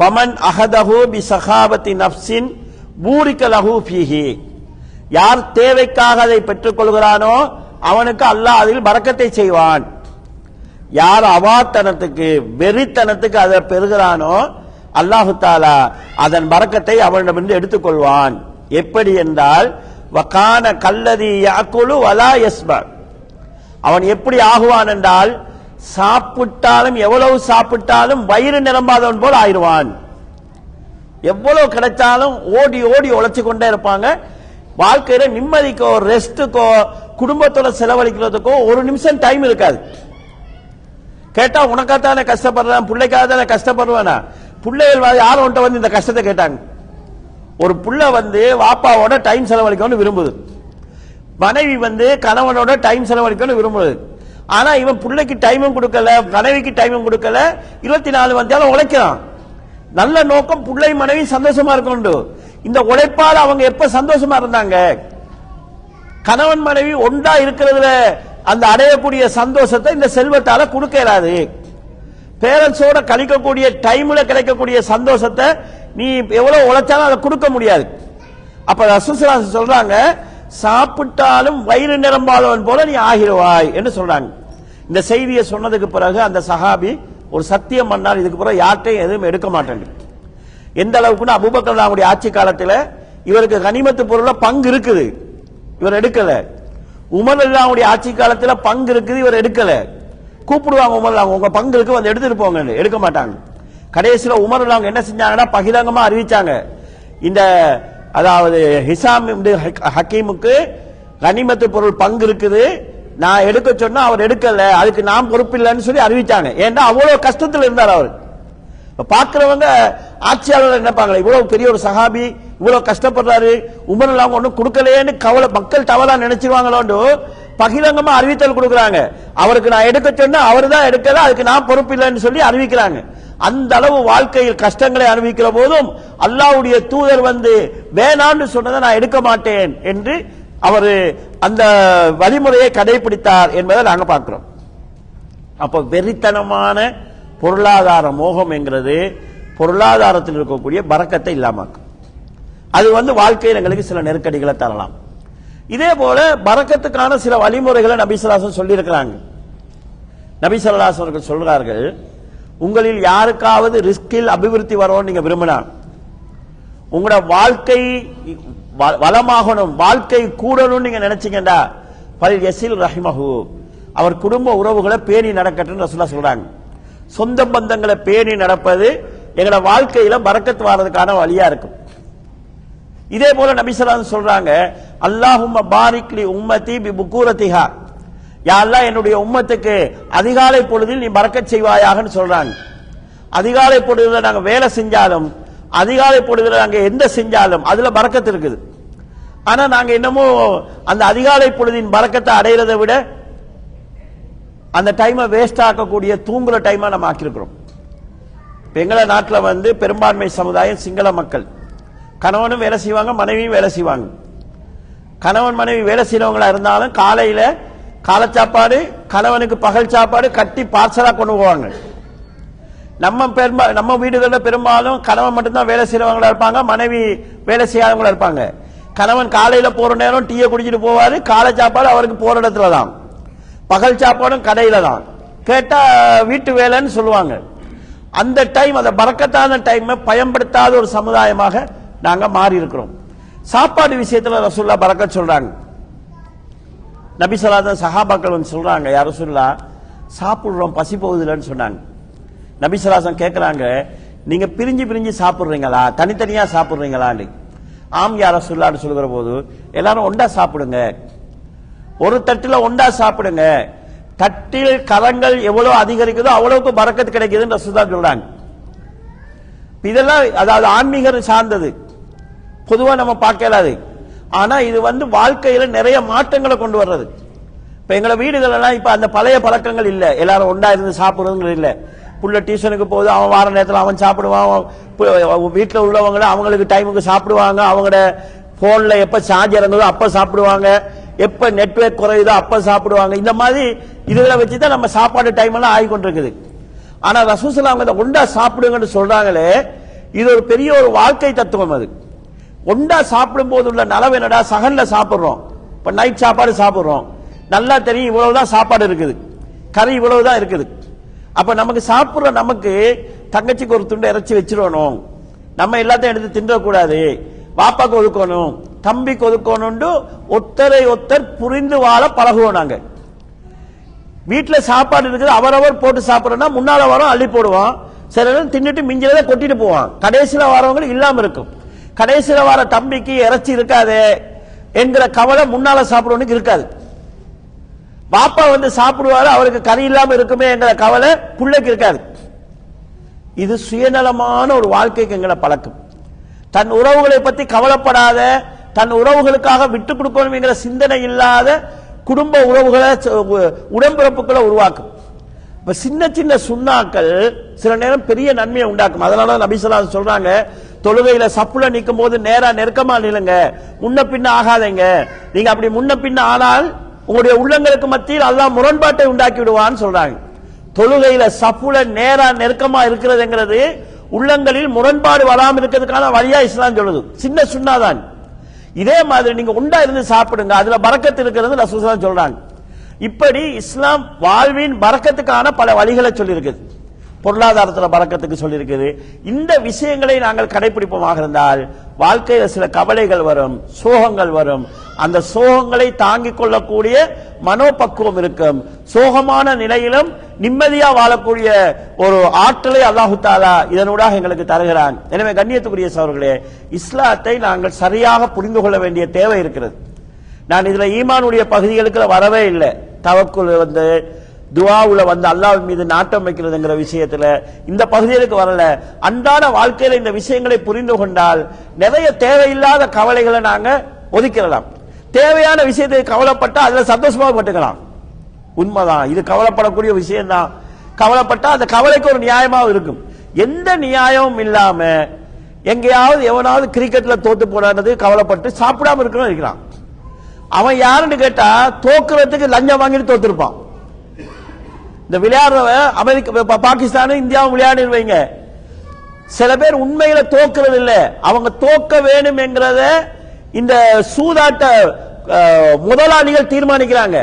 Speaker 1: பமன் அஹதஹு பி சகாபத்தி நப்சின் பூரிக்க லஹு ஃபீஹி. யார் தேவைக்காக அதை பெற்றுக் கொள்கிறானோ அவனுக்கு அல்லாஹ் அதில் பறக்கத்தை செய்வான். யார் அவாத்தனத்துக்கு வெறித்தனத்துக்கு அதை பெறுகிறானோ அல்லாஹு தாலா அதன் பறக்கத்தை அவனிடமிருந்து எடுத்துக்கொள்வான். எப்படி என்றால் வக்கான கல்லதி யாக்குலு வலா எஸ்ப அவன் எப்படி ஆகுவான் என்றால் சாப்பிட்டாலும் எவ்வளவு சாப்பிட்டாலும் வயிறு நிரம்பாதவன் போல் ஆயிடுவான். எவ்வளவு கிடைச்சாலும் ஓடி ஓடி உழைச்சு கொண்டே இருப்பாங்க. வாழ்க்கையில நிம்மதிக்கோ ரெஸ்ட்டுக்கோ குடும்பத்தோட செலவழிக்கிறதுக்கோ ஒரு நிமிஷம் டைம் இருக்காது. கேட்டா உனக்காகத்தானே கஷ்டப்படுறேன் பிள்ளைக்காக தானே கஷ்டப்படுவேனா? பிள்ளைகள் வந்து யாரும் உன்ட்ட வந்து இந்த கஷ்டத்தை கேட்டாங்க? ஒரு புள்ள வந்து வாப்பாவோட டைம் செலவழிக்கணும்னு விரும்புது. மனைவி வந்து கணவனோட டைம் செலவழிக்கணும்னு விரும்புது. ஆனா இவன் பிள்ளைக்கு டைமும் கொடுக்கல மனைவிக்கு டைமும் கொடுக்கல இருபத்தி நாலு வந்தாலும் உழைக்கிறான். நல்ல நோக்கம் பிள்ளை மனைவி சந்தோஷமா இருக்கணும் இந்த உழைப்பால் அவங்க எப்ப சந்தோஷமா இருந்தாங்க? கணவன் மனைவி ஒன்றா இருக்கிறதுல அந்த அடையக்கூடிய சந்தோஷத்தை இந்த செல்வத்தால கொடுக்க இயலாது. பேரண்ட்ஸோட கழிக்கக்கூடிய டைம்ல கிடைக்கக்கூடிய சந்தோஷத்தை நீ எவ்வளவு உழைச்சாலும் அதை கொடுக்க முடியாது. அப்ப ரசூசலா சொல்றாங்க சாப்பிட்டாலும் வயிறு நிரம்பாதவன் போல நீ ஆகிடுவாய் என்று சொல்றாங்க. இந்த செய்தியை சொன்னதுக்கு பிறகு அந்த சஹாபி ஒரு சத்தியம் பண்ணால் இதுக்கு பிறகு யார்ட்டையும் எதுவும் எடுக்க மாட்டேன் எந்த அளவுக்குன்னா அபுபக்கர் அவருடைய ஆட்சி காலத்தில் இவருக்கு கனிமத்து பொருள பங்கு இருக்குது. இவர் எடுக்கல. உமர் அல்லாவுடைய ஆட்சி காலத்துல பங்கு இருக்குது இவர் எடுக்கல. கூப்பிடுவாங்க உமர் அல்லாங்க உங்க பங்கு இருக்கு வந்து எடுத்துட்டு போங்கன்னு. எடுக்க மாட்டாங்க. கடைசியில உமர் அல்லாங்க என்ன செஞ்சாங்கன்னா பகிரங்கமா அறிவிச்சாங்க. இந்த அதாவது ஹிசாம் ஹக்- ஹக்கீமுக்கு கனிமத்து பொருள் பங்கு இருக்குது. நான் எடுக்க சொன்னா அவர் எடுக்கல. அதுக்கு நான் பொறுப்பில்லைன்னு சொல்லி அறிவிச்சாங்க. ஏன்னா அவ்வளவு கஷ்டத்தில் இருந்தார் அவர். பார்க்கிறவங்க ஆட்சியாளர் நினைப்பாங்களே இவ்வளவு பெரிய ஒரு சகாபி இவ்வளவு கஷ்டப்படுறாரு. உமர் எல்லாம் ஒண்ணும் கொடுக்கலையேன்னு கவலை மக்கள் தவறா நினைச்சிருவாங்களோண்டு பகிரங்கமா அறிவித்தல் கொடுக்குறாங்க. அவருக்கு நான் எடுக்க சொன்னா அவர் தான் எடுக்கல அதுக்கு நான் பொறுப்பு இல்லைன்னு சொல்லி அறிவிக்கிறாங்க. அந்த அளவு வாழ்க்கையில் கஷ்டங்களை அனுபவிக்கிற போதும் அல்லாவுடைய தூதர் வந்து வேணான்னு சொன்னதை நான் எடுக்க மாட்டேன் என்று அவர் அந்த வழிமுறையை கடைபிடித்தார் என்பதை நாங்கள் பார்க்கிறோம். அப்ப வெறித்தனமான பொருளாதார மோகம் என்கிறது பொருளாதாரத்தில் இருக்கக்கூடிய பறக்கத்தை இல்லாமல் அது வந்து வாழ்க்கையில் எங்களுக்கு சில நெருக்கடிகளை தரலாம். இதே போல பறக்கத்துக்கான சில வழிமுறைகளை நபிசலாசன் சொல்லியிருக்கிறாங்க. நபிசல்லாசன் அவர்கள் சொல்றார்கள் உங்களில் யாருக்காவது ரிஸ்கில் அபிவிருத்தி வரணும்னு நீங்க விரும்பினா உங்களோட வாழ்க்கை வ- வளமாகணும் வாழ்க்கை கூடணும்னு நீங்க நினைச்சீங்கடா பல் எசில் ரஹிமஹு. அவர் குடும்ப உறவுகளை பேணி நடக்கட்டும்னு ரசூலா சொல்றாங்க. சொந்த பந்தங்களை பேணி நடப்பது எங்களோட வாழ்க்கையில பறக்கத்து வர்றதுக்கான வழியா இருக்கும். இதே போல நபிசலாம் சொல்றாங்க அல்லாஹும் பாரிக்லி உம்மத்தி பி புக்கூரத்திஹா யாரெல்லாம் என்னுடைய உம்மத்துக்கு அதிகாலை பொழுதில் நீ மறக்க செய்வாயாகன்னு சொல்றாங்க. அதிகாலை பொழுதுல நாங்க வேலை செஞ்சாலும் அதிகாலை பொழுதுல நாங்க எந்த செஞ்சாலும் அதுல பறக்கத்து இருக்குது. ஆனா நாங்க என்னமோ அந்த அதிகாலை பொழுதின் பறக்கத்தை அடையிறதை விட அந்த டைமை வேஸ்ட் ஆக்கக்கூடிய தூங்குற டைமா நம்ம ஆக்கியிருக்கிறோம். எங்களை நாட்டில் வந்து பெரும்பான்மை சமுதாயம் சிங்கள மக்கள். கணவனும் வேலை செய்வாங்க மனைவியும் வேலை செய்வாங்க. கணவன் மனைவி வேலை செய்யறவங்களா இருந்தாலும் காலையில காலை சாப்பாடு கணவனுக்கு பகல் சாப்பாடு கட்டி பார்சலா கொண்டு போவாங்க. நம்ம பெரும்பா நம்ம வீடுகளில் பெரும்பாலும் கணவன் மட்டும்தான் வேலை செய்யறவங்களா இருப்பாங்க மனைவி வேலை செய்யாதவங்களா இருப்பாங்க. கணவன் காலையில போற நேரம் டீயை குடிச்சிட்டு போவாரு காலை சாப்பாடு அவருக்கு போற இடத்துல தான் பகல் சாப்பாடும் கடையில தான் கேட்டா வீட்டு வேலைன்னு சொல்லுவாங்க. அந்த டைம் அந்த பறக்கத்தான டைம் பயன்படுத்தாத ஒரு சமுதாயமாக நாங்க மாறி இருக்கிறோம். சாப்பாடு விஷயத்துல ரசூல்லா பறக்க சொல்றாங்க. நபி சொல்லாத சஹாபாக்கள் வந்து சொல்றாங்க யார் ரசூல்லா சாப்பிடுறோம் பசி போகுதுலன்னு சொன்னாங்க. நபி சொல்லாசன் கேட்கறாங்க நீங்க பிரிஞ்சு பிரிஞ்சு சாப்பிடுறீங்களா? தனித்தனியா சாப்பிடுறீங்களான்னு. ஆம் யார சொல்லான்னு சொல்லுகிற போது எல்லாரும் ஒண்டா சாப்பிடுங்க. ஒரு தட்டில் ஒண்டா சாப்பிடுங்க. தட்டில் கரங்கள் எவ்வளோ அதிகரிக்குதோ அவ்வளவுக்கு பறக்கத்து கிடைக்குதுன்னு ரசூல்லா சொல்றாங்க. இதெல்லாம் அதாவது ஆன்மீகம் சார்ந்தது. பொதுவா நம்ம பார்க்கலாது ஆனா இது வந்து வாழ்க்கையில நிறைய மாற்றங்களை கொண்டு வர்றது. இப்ப எங்களை வீடுகளெல்லாம் இப்போ இப்ப அந்த பழைய பழக்கங்கள் இல்ல. எல்லாரும் ஒன்றா இருந்து சாப்பிடுறதுங்கிறது இல்ல. புள்ள டியூஷனுக்கு போகுது அவன் வார நேரத்தில் அவன் சாப்பிடுவான் அவன் வீட்டில் உள்ளவங்கள அவங்களுக்கு டைமுக்கு சாப்பிடுவாங்க அவங்களோட ஃபோனில் எப்போ சார்ஜ் இறங்குதோ அப்போ சாப்பிடுவாங்க எப்போ நெட்ஒர்க் குறையுதோ அப்போ சாப்பிடுவாங்க. இந்த மாதிரி இதுகளை வச்சுதான் நம்ம சாப்பாடு டைம் எல்லாம் ஆகி கொண்டிருக்குது ஆனால் ரசூசலா அவங்க இந்த ஒண்டா சாப்பிடுங்கன்னு சொல்கிறாங்களே இது ஒரு பெரிய ஒரு வாழ்க்கை தத்துவம் அது. ஒண்டா சாப்பிடும் போது உள்ள நலவு என்னடா? சகன்ல சாப்பிடுறோம். இப்ப நைட் சாப்பாடு சாப்பிடுறோம். நல்லா தெரியும் இவ்வளவுதான் சாப்பாடு இருக்குது. கறி இவ்வளவுதான் இருக்குது. அப்ப நமக்கு சாப்பிடுற நமக்கு தங்கச்சிக்கு ஒரு துண்டு இறைச்சி வச்சிடணும் நம்ம எல்லாத்தையும் எடுத்து தின்றக்கூடாது. பாப்பாக்கு ஒதுக்கணும். தம்பிக்கு ஒதுக்கணும்னு ஒத்தரை ஒத்தர் புரிந்து வாழ பழகுவோம் நாங்க. வீட்டுல சாப்பாடு இருக்குது அவரவர் போட்டு சாப்பிடறோம்னா முன்னால வரோம் அள்ளி போடுவோம். சில நேரம் தின்னுட்டு மிஞ்சிலதான் கொட்டிட்டு போவான் கடைசியில வரவங்களுக்கு இல்லாம இருக்கும். கடைசியில் வர தம்பிக்கு இறைச்சி இருக்காதே என்கிற கவலை முன்னால சாப்பிடுவனுக்கு இருக்காது. பாப்பா வந்து சாப்பிடுவாரு அவருக்கு கறி இல்லாம இருக்குமே என்கிற கவலை பிள்ளைக்கு இருக்காது. இது சுயநலமான ஒரு வாழ்க்கைக்கு எங்களை பழக்கம். தன் உறவுகளை பத்தி கவலைப்படாத தன் உறவுகளுக்காக விட்டு கொடுக்கணும் என்கிற சிந்தனை இல்லாத குடும்ப உறவுகளை ச- உடன்பிறப்புகளை உருவாக்கும். இப்ப சின்ன சின்ன சுண்ணாக்கள் சில நேரம் பெரிய நன்மையை உண்டாக்கும். அதனால நபிசலா சொல்றாங்க தொழுகையில சப்புல நிற்கும் போது நேரா நெருக்கமா நிலுங்க முன்ன பின்ன ஆகாதீங்க. நீங்க அப்படி முன்ன பின்ன ஆனால் உங்களுடைய உள்ளங்களுக்கு மத்தியில் அல்லாஹ் முரண்பாட்டை உண்டாக்கி விடுவான்னு சொல்றாங்க. தொழுகையில சப்புல நேரா நெருக்கமா இருக்கிறதுங்கிறது உள்ளங்களில் முரண்பாடு வராமல் இருக்கிறதுக்கான வழியா இஸ்லாம் சொல்லுது. சின்ன சுண்ணாதான் இதே மாதிரி நீங்க உண்டா இருந்து சாப்பிடுங்க அதுல பறக்கத்து இருக்கிறது ரசூலுல்லாஹ் சொல்றாங்க. இப்படி இஸ்லாம் வாழ்வின் பறக்கத்துக்கான பல வழிகளை சொல்லியிருக்குது. பொருளாதாரத்தில் பறக்கத்துக்கு சொல்லியிருக்குது. இந்த விஷயங்களை நாங்கள் கடைபிடிப்போமாக இருந்தால் வாழ்க்கையில் சில கவலைகள் வரும் சோகங்கள் வரும். அந்த சோகங்களை தாங்கிக் கொள்ளக்கூடிய மனோபக்குவம் இருக்கும். சோகமான நிலையிலும் நிம்மதியா வாழக்கூடிய ஒரு ஆற்றலை அல்லாஹு தாலா இதனூடாக எங்களுக்கு தருகிறான். எனவே கண்ணியத்துக்குரிய சவர்களே இஸ்லாத்தை நாங்கள் சரியாக புரிந்து கொள்ள வேண்டிய தேவை இருக்கிறது. நான் இதுல ஈமானுடைய பகுதிகளுக்கு வரவே இல்லை. தவக்குள் வந்து துவாவுல வந்து அல்லாஹ் மீது நாட்டம் வைக்கிறதுங்கிற விஷயத்துல இந்த பகுதிகளுக்கு வரல. அன்றாட வாழ்க்கையில இந்த விஷயங்களை புரிந்து கொண்டால் நிறைய தேவையில்லாத கவலைகளை நாங்க ஒதுக்கிடலாம். தேவையான விஷயத்தை கவலைப்பட்டா அதுல சந்தோஷமா பட்டுக்கலாம். உண்மைதான். இது கவலைப்படக்கூடிய விஷயம்தான். கவலைப்பட்டா அந்த கவலைக்கு ஒரு நியாயமாக இருக்கும். எந்த நியாயமும் இல்லாம எங்கேயாவது எவனாவது கிரிக்கெட்ல தோத்து போனது கவலைப்பட்டு சாப்பிடாம இருக்கணும் இருக்கிறான் அவன் யாருன்னு கேட்டா தோக்குறதுக்கு லஞ்சம் வாங்கிட்டு தோத்துருப்பான். இந்த விளையாடுறவன் அமெரிக்க பாகிஸ்தானும் இந்தியாவும் விளையாடிடுவீங்க வைங்க. சில பேர் உண்மையில தோக்குறது இல்ல. அவங்க தோக்க வேணும் என்கிறத இந்த சூதாட்ட முதலாளிகள் தீர்மானிக்கிறாங்க.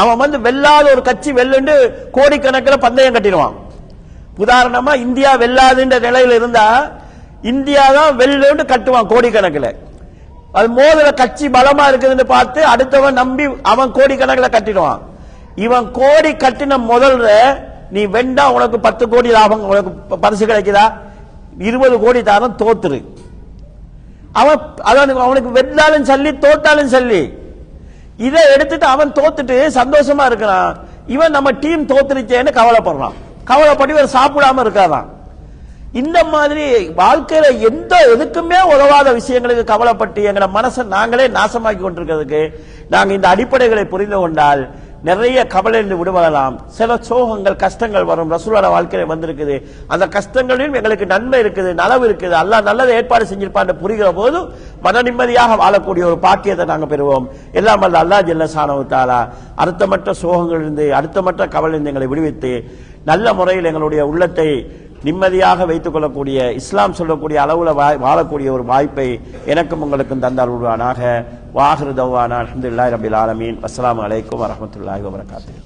Speaker 1: அவன் வந்து வெல்லாத ஒரு கட்சி வெல்லுண்டு கோடிக்கணக்கில் பந்தயம் கட்டிடுவான். உதாரணமா இந்தியா வெல்லாதுன்ற நிலையில் இருந்தா இந்தியா தான் வெல்லுண்டு கட்டுவான் கோடிக்கணக்கில். அது மோதல கட்சி பலமா இருக்குதுன்னு பார்த்து அடுத்தவன் நம்பி அவன் கோடிக்கணக்கில் கட்டிடுவான். இவன் கோடி கட்டின முதல்ல நீ வெண்டா உனக்கு பத்து கோடி லாபம் உனக்கு பரிசு கிடைக்குதா? இருபது கோடி தாரம் தோத்துரு. அவன் அதான் அவனுக்கு வெண்டாலும் சொல்லி தோத்தாலும் சொல்லி. இதை எடுத்துட்டு அவன் தோத்துட்டு சந்தோஷமா இருக்கிறான். இவன் நம்ம டீம் தோத்துருச்சேன்னு கவலைப்படுறான். கவலைப்பட்டு இவர் சாப்பிடாம இருக்காதான். இந்த மாதிரி வாழ்க்கையில எந்த எதுக்குமே உதவாத விஷயங்களுக்கு கவலைப்பட்டு எங்களை மனசை நாங்களே நாசமாக்கி கொண்டிருக்கிறதுக்கு நாங்க இந்த அடிப்படைகளை புரிந்து கொண்டால் நிறைய கவலையிலிருந்து விடுபடலாம். சில சோகங்கள் கஷ்டங்கள் வரும். ரசூலோட வாழ்க்கையில வந்திருக்குது. அந்த கஷ்டங்களிலும் எங்களுக்கு நன்மை இருக்குது நலவு இருக்குது. அல்லாஹ் நல்லதை ஏற்பாடு செஞ்சிருப்பான்னு புரிகிற போது மன நிம்மதியாக வாழக்கூடிய ஒரு பாக்கியத்தை நாங்கள் பெறுவோம். எல்லாம் வல்ல அல்லாஹ் அடுத்தமற்ற சோகங்கள் இருந்து அடுத்தமற்ற கவலை இருந்து எங்களை விடுவித்து நல்ல முறையில் எங்களுடைய உள்ளத்தை நிம்மதியாக வைத்துக் கொள்ளக்கூடிய இஸ்லாம் சொல்லக்கூடிய அளவுல வா- வாழக்கூடிய ஒரு வாய்ப்பை எனக்கும் உங்களுக்கும் தந்தால் உருவானாக வாஹிரு தவானா அலமதுல்லாஹி ரபில் ஆலமீன். அஸ்லாம் அலைக்கும் வரஹ்மத்துல்லாஹி வபரகாத்துஹு.